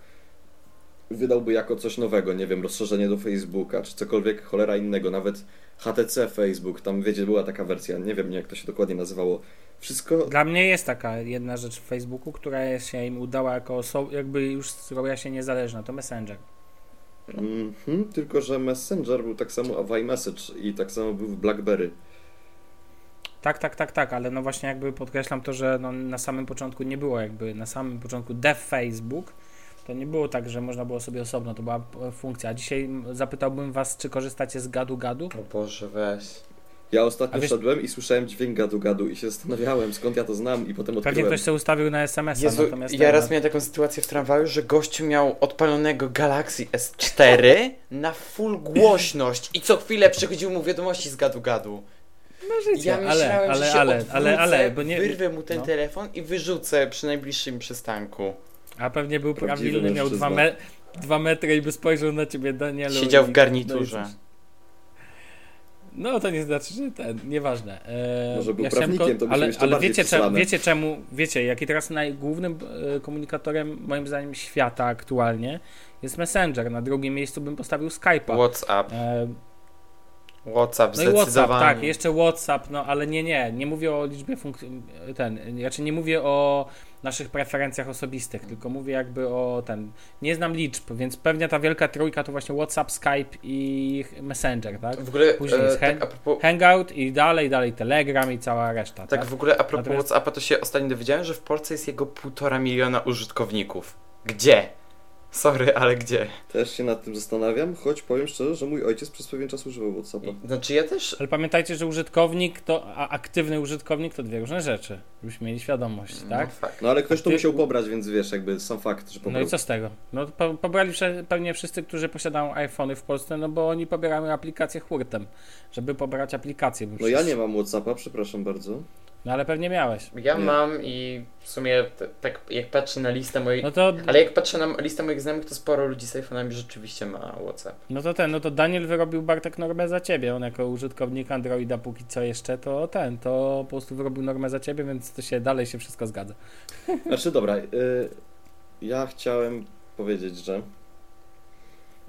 wydałby jako coś nowego, nie wiem, rozszerzenie do Facebooka, czy cokolwiek cholera innego, nawet HTC Facebook, tam wiecie, była taka wersja, nie wiem jak to się dokładnie nazywało. Wszystko, Dla mnie jest taka jedna rzecz w Facebooku, która się im udała jako oso- jakby już zrobiła się niezależna, to Messenger. Mhm, tylko że Messenger był tak samo w iMessage i tak samo był w BlackBerry. Tak, tak, tak, tak, ale no właśnie jakby podkreślam to, że no na samym początku nie było jakby, na samym początku dev Facebook, to nie było tak, że można było sobie osobno, to była funkcja. A dzisiaj zapytałbym was, czy korzystacie z gadu gadu? O Boże, weź. Ja ostatnio wiesz- szedłem i słyszałem dźwięk gadu-gadu i się zastanawiałem, skąd ja to znam i potem Pewnie odkryłem. ktoś sobie ustawił na SMS-a, Jezu, natomiast ja ten- raz miałem taką sytuację w tramwaju, że gościu miał odpalonego Galaxy S4 na full głośność i co chwilę przychodziły mu wiadomości z gadu-gadu. no życie, Ja myślałem, ale, że ale, się ale, odwrócę, ale, ale, bo nie, wyrwę mu ten no. telefon i wyrzucę przy najbliższym przystanku. A pewnie był Prawdziwy prawilny, miał dwa, me dwa metry i by spojrzał na ciebie, Danielu. Siedział i- w garniturze. No. No to nie znaczy, że ten, nieważne. E, Może był chciałem prawnikiem, to ale, jeszcze ale bardziej wiecie, czemu, przesrane. wiecie czemu, wiecie, jaki teraz najgłównym e, komunikatorem, moim zdaniem, świata aktualnie jest Messenger. Na drugim miejscu bym postawił Skype'a. WhatsApp. E, WhatsApp no i WhatsApp, zdecydowanie. tak, jeszcze WhatsApp, no ale nie, nie, nie mówię o liczbie funkcji, ten, znaczy nie mówię o naszych preferencjach osobistych, tylko mówię jakby o ten, nie znam liczb, więc pewnie ta wielka trójka to właśnie WhatsApp, Skype i Messenger, tak? W ogóle, Później e, jest tak, hang- propos, Hangout i dalej, dalej Telegram i cała reszta, tak? tak w ogóle a propos Natomiast- WhatsAppa, to się ostatnio dowiedziałem, że w Polsce jest jego półtora miliona użytkowników. Gdzie? Sorry, ale gdzie? Też się nad tym zastanawiam, choć powiem szczerze, że mój ojciec przez pewien czas używał Whatsappa. Znaczy ja też Ale pamiętajcie, że użytkownik to, a aktywny użytkownik to dwie różne rzeczy, żebyśmy mieli świadomość, tak? No, fakt. No ale ktoś to Ty- musiał pobrać, więc wiesz, jakby sam fakt, że No pobrał. i co z tego? No po, pobrali pewnie wszyscy, którzy posiadają iPhony w Polsce, no bo oni pobierają aplikację hurtem, żeby pobrać aplikację. bo No ja nie mam Whatsappa, przepraszam bardzo. No ale pewnie miałeś. Ja mam i w sumie t- tak jak patrzę na listę moich... No to, Ale jak patrzę na listę moich znajomych, to sporo ludzi z iPhone'ami rzeczywiście ma WhatsApp. no to ten, no to Daniel wyrobił Bartek normę za ciebie. On jako użytkownik Androida póki co jeszcze, to ten, to po prostu wyrobił normę za ciebie, więc to się dalej się wszystko zgadza. Znaczy, dobra, y, ja chciałem powiedzieć, że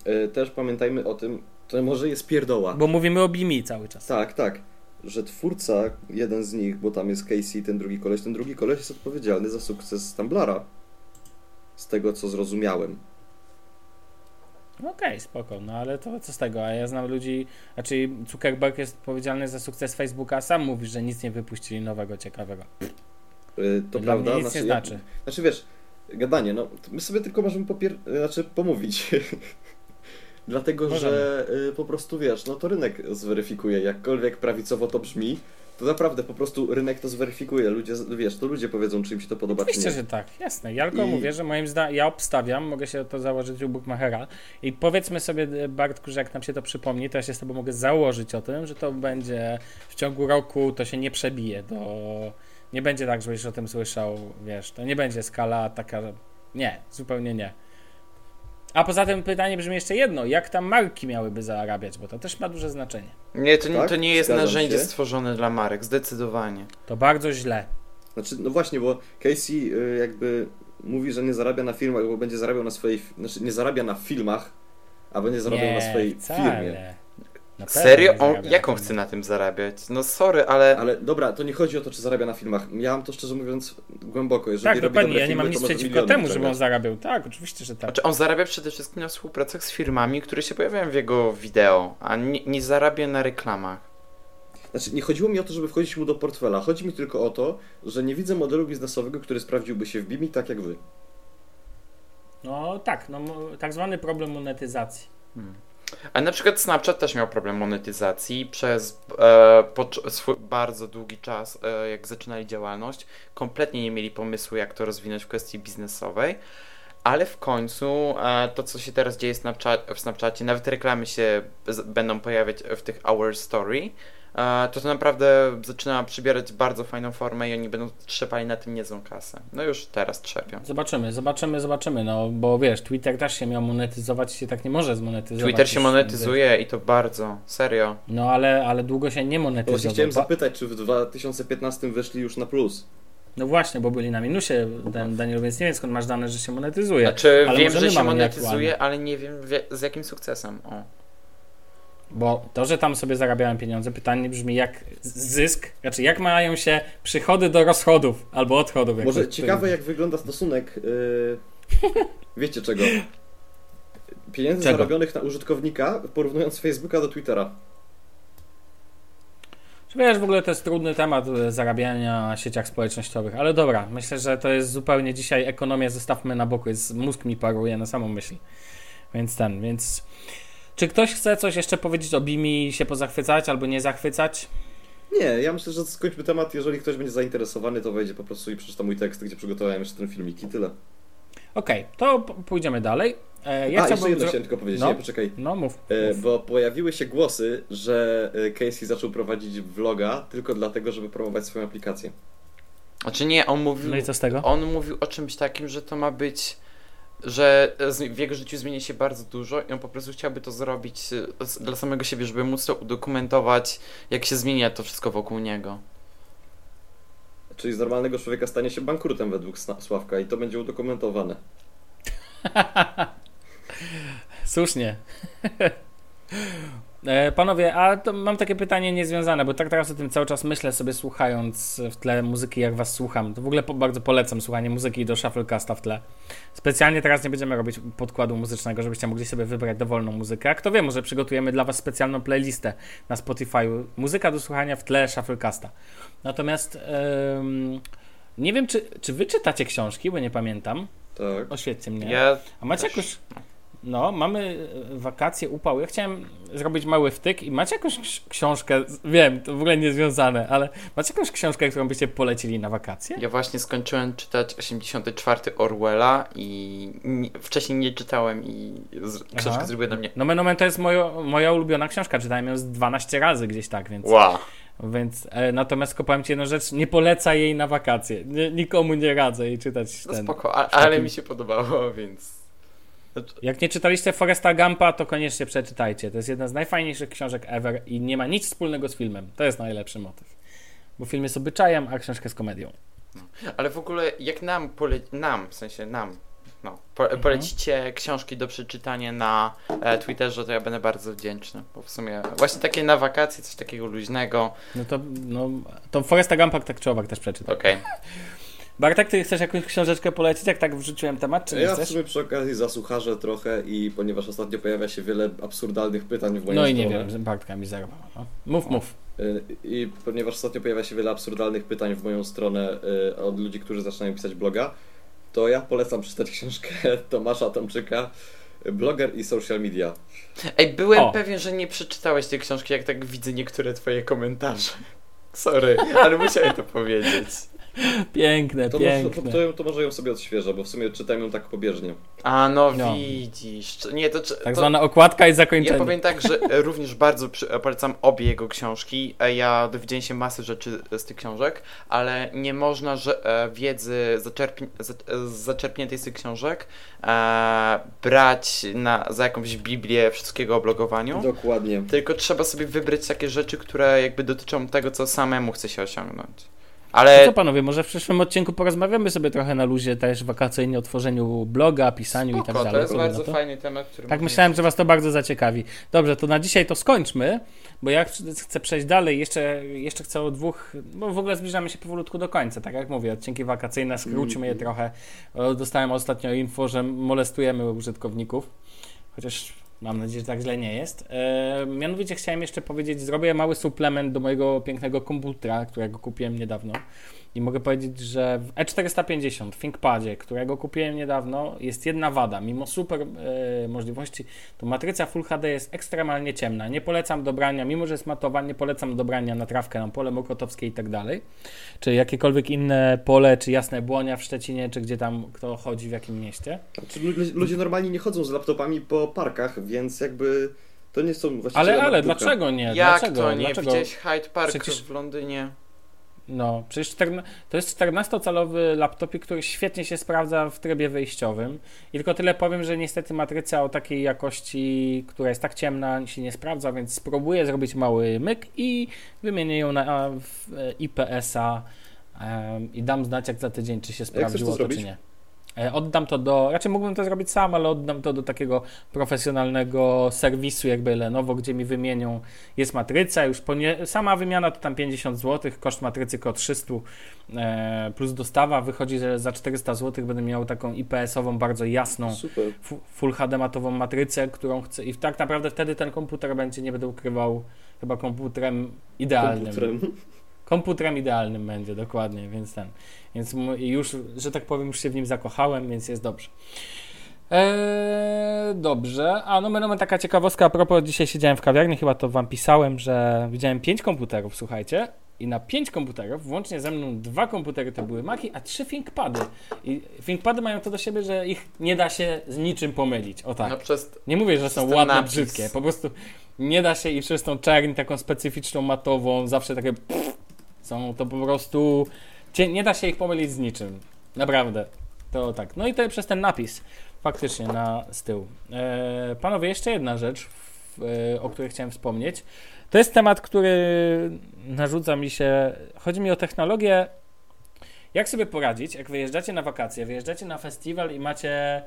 y, też pamiętajmy o tym, to może jest pierdoła. Bo mówimy o Bimi cały czas. Tak, tak, że twórca, jeden z nich, bo tam jest Casey, ten drugi koleś, ten drugi koleś jest odpowiedzialny za sukces Tumblara. Z tego, co zrozumiałem. Okej, spoko, no ale to co z tego? A ja znam ludzi, znaczy Zuckerberg jest odpowiedzialny za sukces Facebooka, a sam mówi, że nic nie wypuścili nowego, ciekawego. Y, to Dla prawda. mnie nic nie ja- znaczy. Znaczy wiesz, gadanie, no my sobie tylko możemy popier... znaczy pomówić. Dlatego, Możemy. że y, po prostu wiesz, no to rynek zweryfikuje, jakkolwiek prawicowo to brzmi, to naprawdę po prostu rynek to zweryfikuje. Ludzie, wiesz, to ludzie powiedzą, czy im się to podoba, czy Oczywiście, że tak, jasne. Ja tylko I- mówię, że moim zdaniem, ja obstawiam, mogę się to założyć u Bookmachera i powiedzmy sobie, Bartku, że jak nam się to przypomni, to ja się z tobą mogę założyć o tym, że to będzie w ciągu roku, to się nie przebije do... Nie będzie tak, żebyś o tym słyszał, wiesz, to nie będzie skala taka... Nie, zupełnie nie. A poza tym pytanie brzmi jeszcze jedno, jak tam marki miałyby zarabiać, bo to też ma duże znaczenie. Nie, to, nie- Tak, to nie jest zgadzam narzędzie się. stworzone dla marek, zdecydowanie. To bardzo źle. Znaczy, no właśnie, bo Casey y, jakby mówi, że nie zarabia na filmach, bo będzie zarabiał na swojej, znaczy nie zarabia na filmach, a będzie zarabiał na swojej wcale. firmie. Serio? On, jak on chce na tym zarabiać? No sorry, ale... Ale dobra, to nie chodzi o to, czy zarabia na filmach. Ja mam to szczerze mówiąc głęboko. Jeżeli Tak, dokładnie. Ja nie mam nic przeciwko temu, żeby on zarabiał. Tak, oczywiście, że tak. Znaczy on zarabia przede wszystkim na współpracach z firmami, które się pojawiają w jego wideo, a nie, nie zarabia na reklamach. Znaczy, nie chodziło mi o to, żeby wchodzić mu do portfela. Chodzi mi tylko o to, że nie widzę modelu biznesowego, który sprawdziłby się w Bimi tak jak wy. No tak, no tak zwany problem monetyzacji. A na przykład Snapchat też miał problem monetyzacji przez e, pocz- swój bardzo długi czas, e, jak zaczynali działalność, kompletnie nie mieli pomysłu, jak to rozwinąć w kwestii biznesowej. Ale w końcu e, to, co się teraz dzieje Snapchat, w Snapchacie, nawet reklamy się będą pojawiać w tych Our Story, to to naprawdę zaczyna przybierać bardzo fajną formę i oni będą trzepali na tym niezłą kasę. No już teraz trzepią. Zobaczymy, zobaczymy, zobaczymy, no bo wiesz, Twitter też się miał monetyzować, się tak nie może zmonetyzować. Twitter się monetyzuje i to bardzo, serio. No ale, ale długo się nie To właśnie monetyzował. chciałem zapytać, czy w 2015 wyszli już na plus? No właśnie, bo byli na minusie, Dan- Daniel, więc nie wiem skąd masz dane, że się monetyzuje. Znaczy, Ale wiem, że się monetyzuje, ale nie wiem wie, z jakim sukcesem. O. Bo to, że tam sobie zarabiałem pieniądze, pytanie brzmi jak zysk, znaczy jak mają się przychody do rozchodów albo odchodów. jak Może to- ciekawe, jak wygląda stosunek. Yy... Wiecie czego? Pieniędzy Czego? zarobionych na użytkownika, porównując Facebooka do Twittera. Wiesz, w ogóle to jest trudny temat e, zarabiania na sieciach społecznościowych, ale dobra, myślę, że to jest zupełnie dzisiaj ekonomię zostawmy na boku, jest, mózg mi paruje na samą myśl. Więc ten, więc... Czy ktoś chce coś jeszcze powiedzieć o Bimi, się pozachwycać albo nie zachwycać? Nie, ja myślę, że skończmy temat. Jeżeli ktoś będzie zainteresowany, to wejdzie po prostu i przeczyta mój tekst, gdzie przygotowałem jeszcze ten filmik i tyle. Okej, to p- pójdziemy dalej. E, ja A, jeszcze jedno tylko powiedzieć. No. Nie, poczekaj. No mów. E, mów. bo pojawiły się głosy, że e, Casey zaczął prowadzić vloga tylko dlatego, żeby promować swoją aplikację. Znaczy nie, on mówił, No i co z tego? on mówił o czymś takim, że to ma być, że w jego życiu zmieni się bardzo dużo i on po prostu chciałby to zrobić z- dla samego siebie, żeby móc to udokumentować, jak się zmienia to wszystko wokół niego. Czyli z normalnego człowieka stanie się bankrutem według Sławka i to będzie udokumentowane. Słusznie. E, Panowie, a mam takie pytanie niezwiązane, bo tak teraz o tym cały czas myślę sobie słuchając w tle muzyki, jak was słucham. To w ogóle bardzo polecam słuchanie muzyki do Shufflecasta w tle. Specjalnie teraz nie będziemy robić podkładu muzycznego, żebyście mogli sobie wybrać dowolną muzykę. A kto wie, może przygotujemy dla was specjalną playlistę na Spotify'u. Muzyka do słuchania w tle Shufflecasta. Natomiast em, nie wiem, czy, czy wy czytacie książki, bo nie pamiętam. Tak. Oświećcie mnie. Ja A macie też. jakąś. No, mamy e, wakacje, upał. Ja chciałem zrobić mały wtyk i macie jakąś ks- książkę, wiem, to w ogóle niezwiązane, ale macie jakąś książkę, którą byście polecili na wakacje? Ja właśnie skończyłem czytać 84 Orwella i ni- wcześniej nie czytałem i z- książka Aha. zrobiła na mnie No, Menomen to jest moja, moja ulubiona książka, czytałem ją z 12 razy gdzieś tak, więc, wow. Więc e, natomiast powiem ci jedną rzecz, nie polecaj jej na wakacje. Nie, nikomu nie radzę jej czytać No ten. spoko, a, ale mi się podobało, więc... Jak nie czytaliście Foresta Gampa, to koniecznie przeczytajcie. To jest jedna z najfajniejszych książek ever i nie ma nic wspólnego z filmem. To jest najlepszy motyw. Bo film jest obyczajem, a książka jest komedią. Ale w ogóle jak nam, pole... nam, w sensie nam, no, po, polecicie książki do przeczytania na e, Twitterze, to ja będę bardzo wdzięczny, bo w sumie właśnie takie na wakacje, coś takiego luźnego, No to, no, to Foresta Gampa tak czy owak też przeczytaj. okej. Bartek, ty chcesz jakąś książeczkę polecić, jak tak wrzuciłem temat, czy nie Ja w chcesz? sumie przy okazji zasłucharzę trochę i ponieważ ostatnio pojawia się wiele absurdalnych pytań w moją No i nie stronę, wiem, że Bartka mi zerwał. No. Mów, mów. y, I ponieważ ostatnio pojawia się wiele absurdalnych pytań w moją stronę y, od ludzi, którzy zaczynają pisać bloga, to ja polecam przeczytać książkę Tomasza Tomczyka Bloger i social media. Ej, byłem O. pewien, że nie przeczytałeś tej książki, jak tak widzę niektóre twoje komentarze. Sorry, ale musiałem to powiedzieć. Piękne, To, może, piękne. to, to, to może ją sobie odświeżę, bo w sumie czytam ją tak pobieżnie. A no, No. widzisz. Nie, to, Tak to zwana okładka i Ja zakończenie. powiem tak, że również bardzo polecam obie jego książki. E, Ja dowiedziałem się masy rzeczy z tych książek, ale nie można że, e, wiedzy zaczerpni, za, zaczerpniętej z tych książek e, brać na, za jakąś Biblię wszystkiego o blogowaniu. Dokładnie. Tylko trzeba sobie wybrać takie rzeczy, które jakby dotyczą tego, co samemu chce się osiągnąć. Ale To co panowie, może w przyszłym odcinku porozmawiamy sobie trochę na luzie też wakacyjnie o tworzeniu bloga, pisaniu i tak spoko, dalej. to jest bardzo to? fajny temat, który Tak myślałem, że was to bardzo zaciekawi. Dobrze, to na dzisiaj to skończmy, bo ja ch- chcę przejść dalej. Jeszcze, jeszcze chcę o dwóch, bo w ogóle zbliżamy się powolutku do końca, tak jak mówię, odcinki wakacyjne, skróćmy je trochę. O, Dostałem ostatnio info, że molestujemy użytkowników, chociaż mam nadzieję, że tak źle nie jest. E, mianowicie chciałem jeszcze powiedzieć, zrobię mały suplement do mojego pięknego komputera, którego kupiłem niedawno. I mogę powiedzieć, że w E450 w ThinkPadzie, którego kupiłem niedawno, jest jedna wada. Mimo super e, możliwości, to matryca Full HD jest ekstremalnie ciemna. Nie polecam dobrania, mimo że jest matowa, nie polecam dobrania na trawkę, na pole mokotowskie i tak dalej. Czy jakiekolwiek inne pole, czy jasne błonia w Szczecinie, czy gdzie tam kto chodzi, w jakim mieście. Znaczy, lu- ludzie normalnie nie chodzą z laptopami po parkach, więc jakby to nie są właściwie Ale, ale, dlaczego nie? Jak dlaczego? to nie? Dlaczego? Widziałeś Hyde Park Przecież- w Londynie? No, przecież czterna- to jest 14-calowy laptopik, który świetnie się sprawdza w trybie wyjściowym. I tylko tyle powiem, że niestety matryca o takiej jakości, która jest tak ciemna, się nie sprawdza, więc spróbuję zrobić mały myk i wymienię ją na e, IPS-a em, i dam znać jak za tydzień, czy się sprawdziło to, zrobić? czy nie. E, Oddam to do, raczej mógłbym to zrobić sam, ale oddam to do takiego profesjonalnego serwisu jakby Lenovo, gdzie mi wymienią, jest matryca, już ponie, sama wymiana to tam 50 zł, koszt matrycy koło 300 e, plus dostawa, wychodzi, że za 400 zł będę miał taką IPS-ową, bardzo jasną, Super. fu- full HD matową matrycę, którą chcę i tak naprawdę wtedy ten komputer będzie, nie będę ukrywał, chyba komputerem idealnym. Komputerem. Komputerem idealnym będzie, dokładnie, więc ten. Więc już, że tak powiem, już się w nim zakochałem, więc jest dobrze. Eee, dobrze. A no, no, taka ciekawostka a propos, dzisiaj siedziałem w kawiarni, chyba to wam pisałem, że widziałem pięć komputerów, słuchajcie. I na pięć komputerów, włącznie ze mną dwa komputery to były Maci, a trzy ThinkPady. I ThinkPady mają to do siebie, że ich nie da się z niczym pomylić. O tak. No przez Nie mówię, że są ładne, napis. brzydkie. Po prostu nie da się i przez tą czerń taką specyficzną, matową, zawsze takie pff, są to po prostu nie da się ich pomylić z niczym. Naprawdę. To tak. No i to przez ten napis faktycznie na z tyłu. E, panowie, jeszcze jedna rzecz, w, e, o której chciałem wspomnieć. To jest temat, który narzuca mi się. Chodzi mi o technologię. Jak sobie poradzić, jak wyjeżdżacie na wakacje, wyjeżdżacie na festiwal i macie.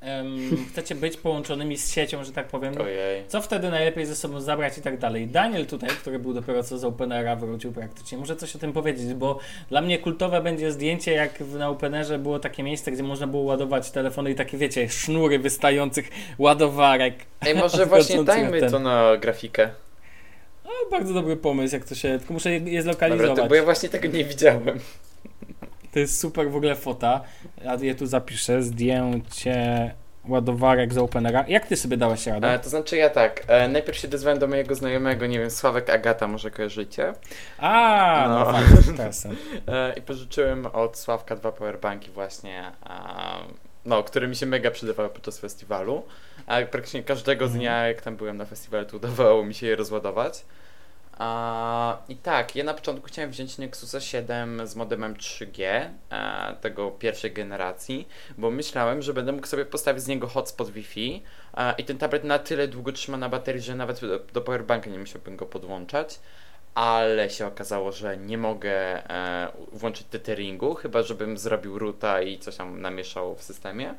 Em, chcecie być połączonymi z siecią, że tak powiem. Ojej. Co wtedy najlepiej ze sobą zabrać i tak dalej. Daniel tutaj, który był dopiero co z Openera, wrócił praktycznie. Może coś o tym powiedzieć, bo dla mnie kultowe będzie zdjęcie, jak na Openerze było takie miejsce, gdzie można było ładować telefony i takie, wiecie, sznury wystających ładowarek. Ej, może właśnie dajmy ten. to na grafikę. No, bardzo dobry pomysł, jak to się... Tylko muszę je, je Dobra, zlokalizować. to, bo ja właśnie tego nie widziałem. To jest super w ogóle fota. Ja je tu zapiszę. Zdjęcie ładowarek z Openera. Jak ty sobie dałeś radę? E, to znaczy ja tak, e, najpierw się dozwałem do mojego znajomego, nie wiem, Sławek Agata, może kojarzycie. A, no, No. E, I pożyczyłem od Sławka dwa powerbanki właśnie, e, no, które mi się mega przydawały podczas festiwalu. A praktycznie każdego Mhm. dnia, jak tam byłem na festiwalu, to udawało mi się je rozładować. I tak, ja na początku chciałem wziąć Nexusa 7 z modemem 3G, e, tego pierwszej generacji, bo myślałem, że będę mógł sobie postawić z niego hotspot Wi-Fi e, i ten tablet na tyle długo trzyma na baterii, że nawet do, do powerbanka nie musiałbym go podłączać. Ale się okazało, że nie mogę e, włączyć tetheringu, chyba żebym zrobił roota i coś tam namieszał w systemie.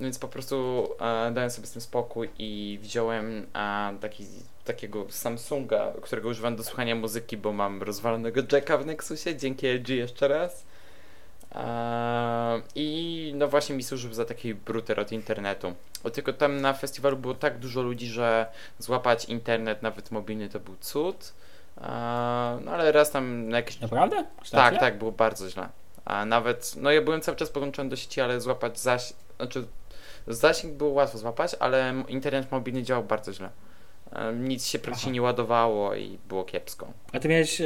Więc po prostu e, dałem sobie z tym spokój i wziąłem e, taki, takiego Samsunga, którego używam do słuchania muzyki, bo mam rozwalonego jacka w Nexusie, dzięki LG jeszcze raz. E, I no właśnie mi służył za taki bruter od internetu. O, tylko tam na festiwalu było tak dużo ludzi, że złapać internet nawet mobilny to był cud. E, no ale raz tam na jakieś... Naprawdę? Aż Tak, źle? tak, było bardzo źle. A nawet, no ja byłem cały czas podłączony do sieci, ale złapać zaś, znaczy zasięg było łatwo złapać, ale internet mobilny działał bardzo źle. Nic się praktycznie nie ładowało i było kiepsko. A ty miałeś e,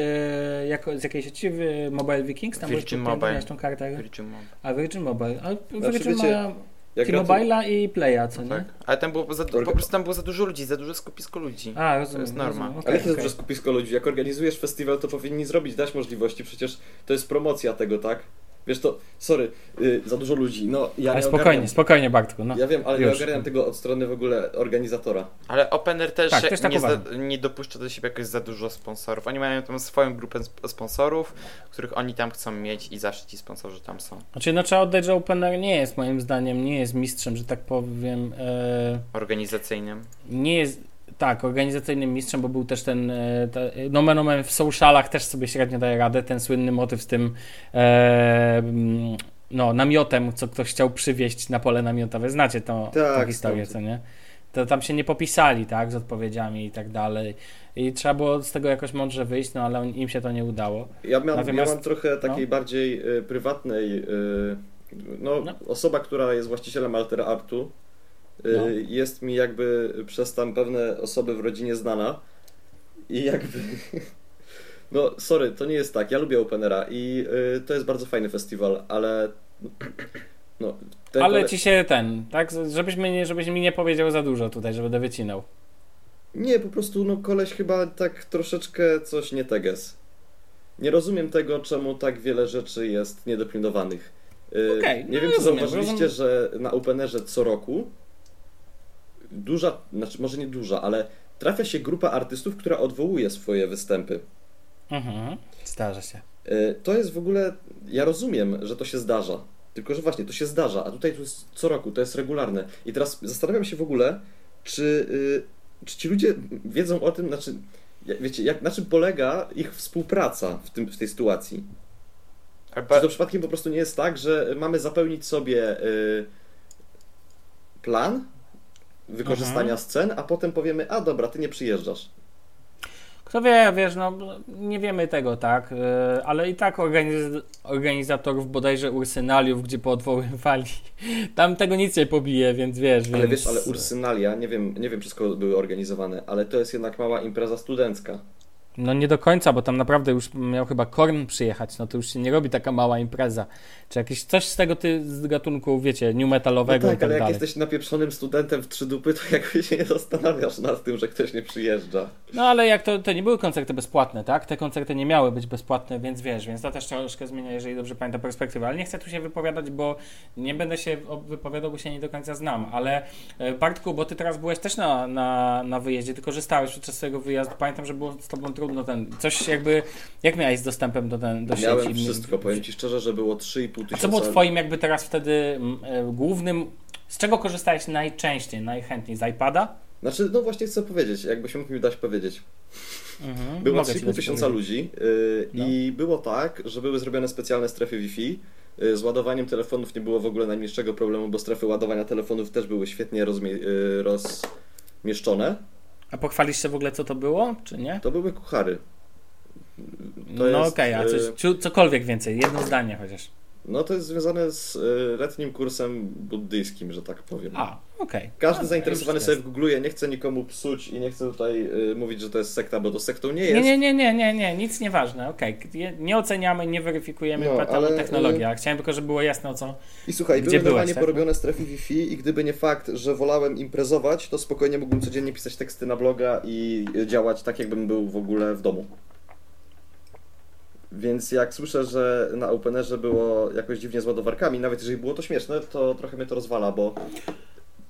jako, z jakiej sieci w Mobile Vikings? Tam Virgin Mobile. tą kartę? Virgin Mobile. A Virgin Mobile. A Znaczy, Virgin wiecie, ma T-Mobile'a i Playa, co nie? Tak. Ale tam było za, Orga- po prostu tam było za dużo ludzi, za duże skupisko ludzi. A, rozumiem. jest norma. rozumiem. Ale to okej. duże skupisko ludzi. Jak organizujesz festiwal, to powinni zrobić, dać możliwości. Przecież to jest promocja tego, tak? Wiesz to, sorry, y, za dużo ludzi. No, ja Ale nie spokojnie, ogarniam. spokojnie Bartku. No. Ja wiem, ale nie Już. ogarniam tego od strony w ogóle organizatora. Ale OpenR też, Tak, też tak nie, za, nie dopuszcza do siebie jakoś za dużo sponsorów. Oni mają tam swoją grupę sp- sponsorów, których oni tam chcą mieć i zawsze ci sponsorzy tam są. Znaczy, no trzeba oddać, że OpenAir nie jest moim zdaniem, nie jest mistrzem, że tak powiem, e, Organizacyjnym. nie jest, tak, organizacyjnym mistrzem, bo był też ten, e, te, nomen omen w socialach też sobie średnio daje radę, ten słynny motyw z tym e, no, namiotem, co ktoś chciał przywieźć na pole namiotowe. Znacie tą, tą Tak, historię, znam. co nie? To tam się nie popisali, tak, z odpowiedziami i tak dalej. I trzeba było z tego jakoś mądrze wyjść, no ale im się to nie udało. Ja, miałem, Natomiast- ja mam trochę takiej bardziej y, prywatnej. Y, no, No. osoba, która jest właścicielem Alter Artu, No. jest mi jakby przez tam pewne osoby w rodzinie znana. I jakby. No, sorry, to nie jest tak. Ja lubię Openera i y, to jest bardzo fajny festiwal, ale. No, ale kole- ci się ten, tak, żebyś, mnie, nie- żebyś mi nie powiedział za dużo tutaj, że będę wycinał. Nie, po prostu no koleś chyba tak troszeczkę coś nie teges. Nie rozumiem tego, czemu tak wiele rzeczy jest niedopilnowanych. Yy, Okej, nie no wiem, czy zauważyliście, rozumiem. że na Openerze co roku duża, znaczy może nie duża, ale trafia się grupa artystów, która odwołuje swoje występy. Mhm, zdarza się. Yy, To jest w ogóle, ja rozumiem, że to się zdarza. Tylko, że właśnie to się zdarza, a tutaj to jest co roku, to jest regularne. I teraz zastanawiam się w ogóle, czy, yy, czy ci ludzie wiedzą o tym, znaczy, wiecie, jak, na czym polega ich współpraca w, tym, w tej sytuacji? Albo, Czy to przypadkiem po prostu nie jest tak, że mamy zapełnić sobie yy, plan wykorzystania Mhm. scen, a potem powiemy, a dobra, ty nie przyjeżdżasz. Kto wie, wiesz, no nie wiemy tego, tak, yy, ale i tak organiz- organizatorów bodajże Ursynaliów, gdzie poodwoływali, tam tego nic nie pobije, więc wiesz, Ale więc... wiesz, ale Ursynalia, nie wiem, nie wiem czy skoro były organizowane, ale to jest jednak mała impreza studencka. No nie do końca, bo tam naprawdę już miał chyba Korn przyjechać, no to już się nie robi taka mała impreza. Czy jakieś coś z tego ty, z gatunku, wiecie, new No metalowego tak, i tak ale jak dalej. jesteś napieprzonym studentem w trzy dupy, to jakby się nie zastanawiasz nad tym, że ktoś nie przyjeżdża. No ale jak to, to nie były koncerty bezpłatne, tak? Te koncerty nie miały być bezpłatne, więc wiesz, więc to też troszkę zmienia, jeżeli dobrze pamiętam perspektywę. Ale nie chcę tu się wypowiadać, bo nie będę się wypowiadał, bo się nie do końca znam. Ale e, Bartku, bo ty teraz byłeś też na, na, na wyjeździe, ty korzystałeś podczas swojego wyjazdu. Pamiętam, że było z tobą trudno ten. Coś jakby. Jak miałeś z dostępem do, ten, do Miałem sieci? wszystko, powiem Ci szczerze, że było 3,5 A tysiąca. co było twoim jakby teraz wtedy mm, e, głównym. Z czego korzystałeś najczęściej, najchętniej? Z iPada? Znaczy, no właśnie chcę powiedzieć, jakbyś mógł mi dać powiedzieć. Mhm. Było Mogę ci 3,5 dać tysiąca ludzi yy, No. i było tak, że były zrobione specjalne strefy Wi-Fi. Yy, Z ładowaniem telefonów nie było w ogóle najmniejszego problemu, bo strefy ładowania telefonów też były świetnie yy, rozmieszczone. A pochwalisz się w ogóle, co to było, czy nie? To były kuchary. no jest, okej, a coś, y- cokolwiek więcej, jedno zdanie chociaż. No to jest związane z y, letnim kursem buddyjskim, że tak powiem. A, okej. Każdy A, zainteresowany sobie googluje, nie chcę nikomu psuć i nie chcę tutaj y, mówić, że to jest sekta, bo to sektą nie jest. Nie, nie, nie, nie, nie, nie, nic nieważne, okej. Nie, nie oceniamy, nie weryfikujemy No, ale, technologii, y- ale chciałem tylko, żeby było jasne o co... I słuchaj, Gdzie były byłeś, normalnie tak? porobione strefy Wi-Fi i gdyby nie fakt, że wolałem imprezować, to spokojnie mógłbym codziennie pisać teksty na bloga i działać tak, jakbym był w ogóle w domu. Więc jak słyszę, że na Openerze było jakoś dziwnie z ładowarkami, nawet jeżeli było to śmieszne, to trochę mnie to rozwala, bo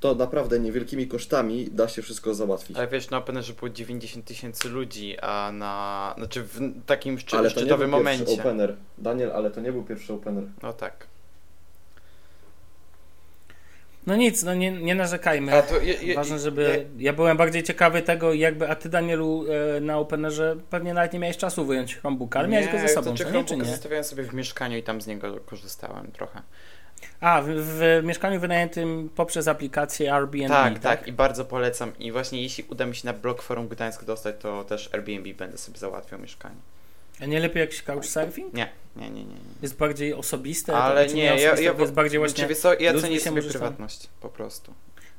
to naprawdę niewielkimi kosztami da się wszystko załatwić. Ale wiesz, na Openerze było 90 tysięcy ludzi, a na... Znaczy w takim szczy, Ale to nie był szczytowym pierwszy momencie. opener. Daniel, ale to nie był pierwszy opener. No tak. No nic, no nie, nie narzekajmy. Je, je, Ważne, żeby. Ja byłem bardziej ciekawy tego, jakby. A ty, Danielu, e, na Openerze pewnie nawet nie miałeś czasu wyjąć Chromebooka, ale miałeś go ze sobą, co nie, czy nie? zostawiałem sobie w mieszkaniu i tam z niego korzystałem trochę. A, w, w mieszkaniu wynajętym poprzez aplikację Airbnb. tak, tak, i bardzo polecam. I właśnie jeśli uda mi się na blog Forum Gdańsk dostać, to też Airbnb będę sobie załatwiał mieszkanie. A nie lepiej jakiś couchsurfing? Nie, nie, nie, nie. nie. Jest bardziej osobiste? Ale czy nie, ja, ja jest bardziej właśnie. Znaczy, wiesz co, ja cenię sobie możesz tam- prywatność, po prostu.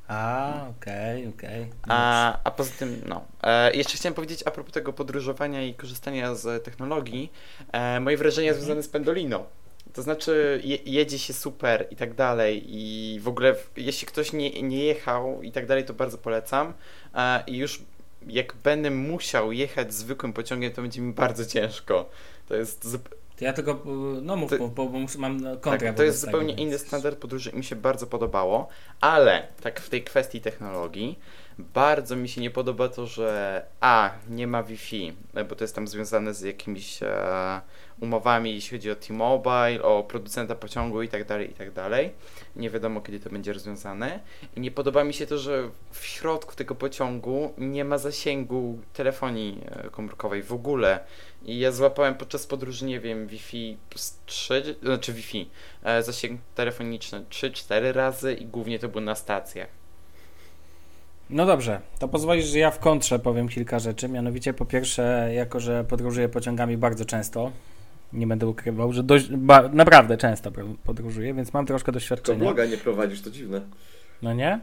A, okej, okej. A, a poza tym, no. E, jeszcze chciałem powiedzieć a propos tego podróżowania i korzystania z technologii. E, moje wrażenia Mhm. związane z Pendolino. To znaczy, je, jedzie się super i tak dalej. I w ogóle, jeśli ktoś nie, nie jechał i tak dalej, to bardzo polecam. E, I już jak będę musiał jechać zwykłym pociągiem, to będzie mi bardzo ciężko. To jest To ja tylko, e, no mów, To- bo, bo, mam kontrę tak, to jest zupełnie tego, inny więc- standard podróży i mi się bardzo podobało, ale tak w tej kwestii technologii bardzo mi się nie podoba to, że a, nie ma Wi-Fi, e, bo to jest tam związane z jakimiś e, umowami, jeśli chodzi o T-Mobile, o producenta pociągu i tak dalej, i tak dalej. Nie wiadomo, kiedy to będzie rozwiązane. I nie podoba mi się to, że w środku tego pociągu nie ma zasięgu telefonii e, komórkowej w ogóle. I ja złapałem podczas podróży, nie wiem, Wi-Fi z 3, znaczy Wi-Fi, e, zasięg telefoniczny 3-4 razy i głównie to było na stacjach. No dobrze, to pozwolisz, że ja w kontrze powiem kilka rzeczy. Mianowicie, po pierwsze, jako że podróżuję pociągami bardzo często, nie będę ukrywał, że dość, ba, naprawdę często podróżuję, więc mam troszkę To doświadczenia. bloga nie prowadzisz, to dziwne. No nie?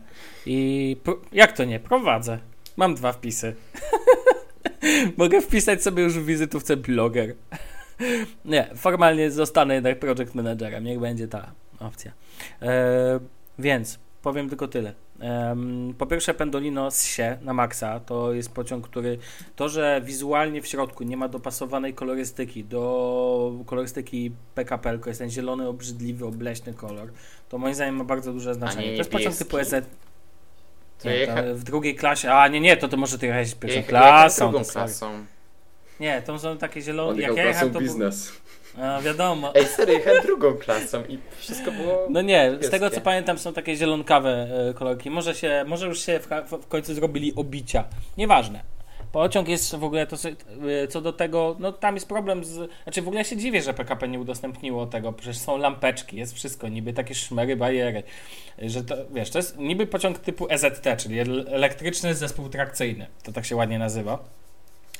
I jak to nie? Prowadzę. Mam dwa wpisy. Mogę wpisać sobie już w wizytówce bloger. nie, formalnie zostanę jednak project managerem. Niech będzie ta opcja. E, więc powiem tylko tyle. Em, po pierwsze, Pendolino z się na maksa to jest pociąg, który to, że wizualnie w środku nie ma dopasowanej kolorystyki do kolorystyki PKP, tylko jest ten zielony, obrzydliwy, obleśny kolor, to moim zdaniem ma bardzo duże znaczenie. To jest pociąg typu? EZ. To Nie, ja to jecha- w drugiej klasie. A nie, nie, to, to może ty jechałeś pierwszą Ja jechałem klasą. drugą klasą. Nie, to są takie On zielone. Jak ja jechałem, to biznes. a, wiadomo. Ej, serio, jechałem drugą klasą i wszystko było... No nie, z tego co pamiętam są takie zielonkawe e, kolorki. Może się, może już się w, w końcu zrobili obicia. Nieważne. Pociąg jest w ogóle to, e, co do tego, no tam jest problem z. Znaczy w ogóle ja się dziwię, że PKP nie udostępniło tego. Przecież są lampeczki, jest wszystko, niby takie szmery, bariery. Że to wiesz, to jest niby pociąg typu EZT, czyli el- elektryczny zespół trakcyjny. To tak się ładnie nazywa.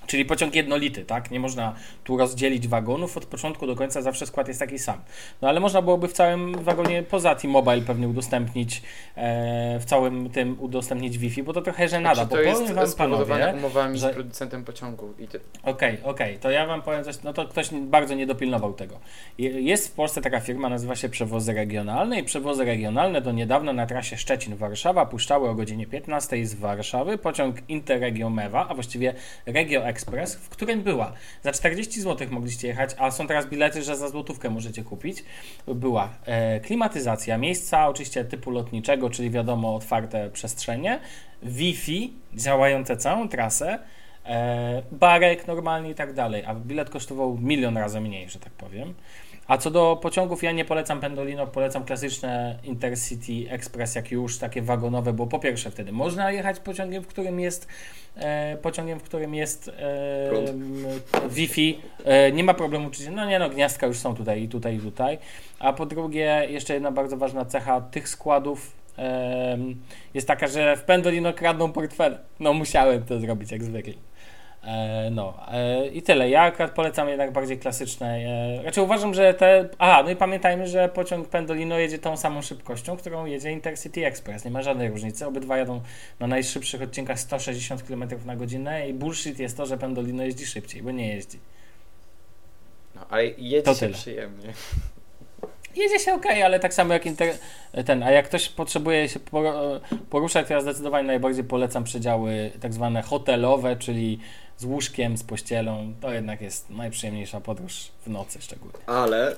Czyli pociąg jednolity, tak? Nie można tu rozdzielić wagonów od początku do końca, zawsze skład jest taki sam. No ale można byłoby w całym wagonie poza T-Mobile pewnie udostępnić, e, w całym tym udostępnić Wi-Fi, bo to trochę żenada, Znaczy, bo to powiem wam panowie, umowami że- z producentem pociągu. Okej, okej, to ja wam powiem coś, no to ktoś bardzo nie dopilnował tego. Je- Jest w Polsce taka firma, nazywa się Przewozy Regionalne i Przewozy Regionalne do niedawna na trasie Szczecin-Warszawa puszczały o godzinie 15 z Warszawy pociąg Interregio Mewa, a właściwie Regio Express, w którym była. Za 40 zł mogliście jechać, a są teraz bilety, że za złotówkę możecie kupić. Była e, klimatyzacja, miejsca oczywiście typu lotniczego, czyli wiadomo otwarte przestrzenie, Wi-Fi działające całą trasę, e, barek normalnie i tak dalej, a bilet kosztował milion razy mniej, że tak powiem. A co do pociągów, ja nie polecam Pendolino, polecam klasyczne Intercity Express, jak już takie wagonowe, bo po pierwsze wtedy można jechać pociągiem, w którym jest e, pociągiem, w którym jest e, Wi-Fi, e, nie ma problemu, czy no nie no, gniazdka już są tutaj i tutaj i tutaj. A po drugie, jeszcze jedna bardzo ważna cecha tych składów em, jest taka, że w Pendolino kradną portfele. No musiałem to zrobić jak zwykle. E, no e, i tyle. Ja akurat polecam jednak bardziej klasyczne. E, znaczy uważam, że te. Aha, no i pamiętajmy, że pociąg Pendolino jedzie tą samą szybkością, którą jedzie Intercity Express. Nie ma żadnej różnicy. Obydwa jadą na najszybszych odcinkach 160 km na godzinę i bullshit jest to, że Pendolino jeździ szybciej, bo nie jeździ. No, ale jedzie To się tyle. przyjemnie. Jedzie się ok, ale tak samo jak inter... ten, a jak ktoś potrzebuje się por- poruszać, to ja zdecydowanie najbardziej polecam przedziały tak zwane hotelowe, czyli z łóżkiem, z pościelą. To jednak jest najprzyjemniejsza podróż w nocy szczególnie. Ale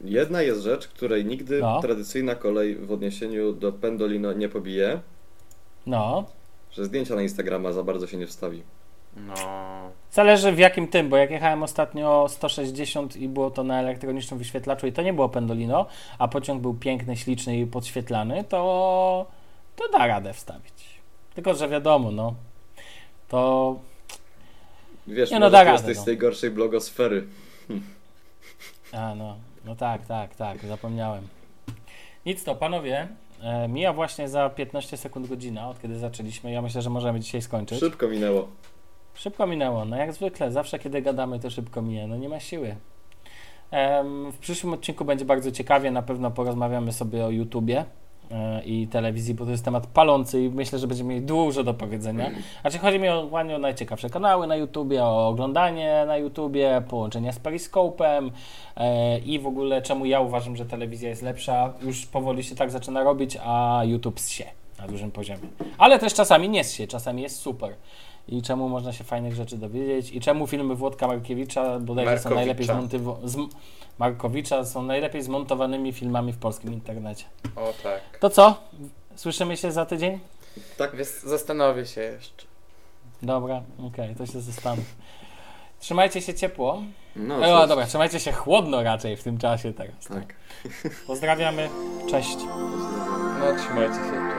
jedna jest rzecz, której nigdy No. tradycyjna kolej w odniesieniu do Pendolino nie pobije, No, że zdjęcia na Instagrama za bardzo się nie wstawi. No. zależy w jakim tym, bo jak jechałem ostatnio 160 i było to na elektronicznym wyświetlaczu i to nie było Pendolino, a pociąg był piękny, śliczny i podświetlany, to, to da radę wstawić. Tylko, że wiadomo, no, to Wiesz, Nie, no da radę, jesteś no. z tej gorszej blogosfery. A no, no tak, tak, tak, zapomniałem. Nic to, panowie, e, mija właśnie za 15 sekund godzina, od kiedy zaczęliśmy. Ja myślę, że możemy dzisiaj skończyć. Szybko minęło. Szybko minęło, no jak zwykle, zawsze kiedy gadamy, to szybko mija, no nie ma siły. W przyszłym odcinku będzie bardzo ciekawie, na pewno porozmawiamy sobie o YouTubie e, i telewizji, bo to jest temat palący i myślę, że będziemy mieli dużo do powiedzenia. Znaczy chodzi mi o, o najciekawsze kanały na YouTubie, o oglądanie na YouTubie, połączenia z Periscope'em e, i w ogóle czemu ja uważam, że telewizja jest lepsza. Już powoli się tak zaczyna robić, a YouTube się na dużym poziomie. Ale też czasami nie się, czasami jest super. I czemu można się fajnych rzeczy dowiedzieć i czemu filmy Włodka Markiewicza bodajże są najlepiej zmontowa- zm- Markowicza są najlepiej zmontowanymi filmami w polskim internecie. O tak. To co? Słyszymy się za tydzień? Tak, Więc zastanowię się jeszcze. Dobra, okej, to się zastanów. Trzymajcie się ciepło. no, cóż. dobra, trzymajcie się chłodno raczej w tym czasie teraz. Tak. Pozdrawiamy, cześć. No trzymajcie się.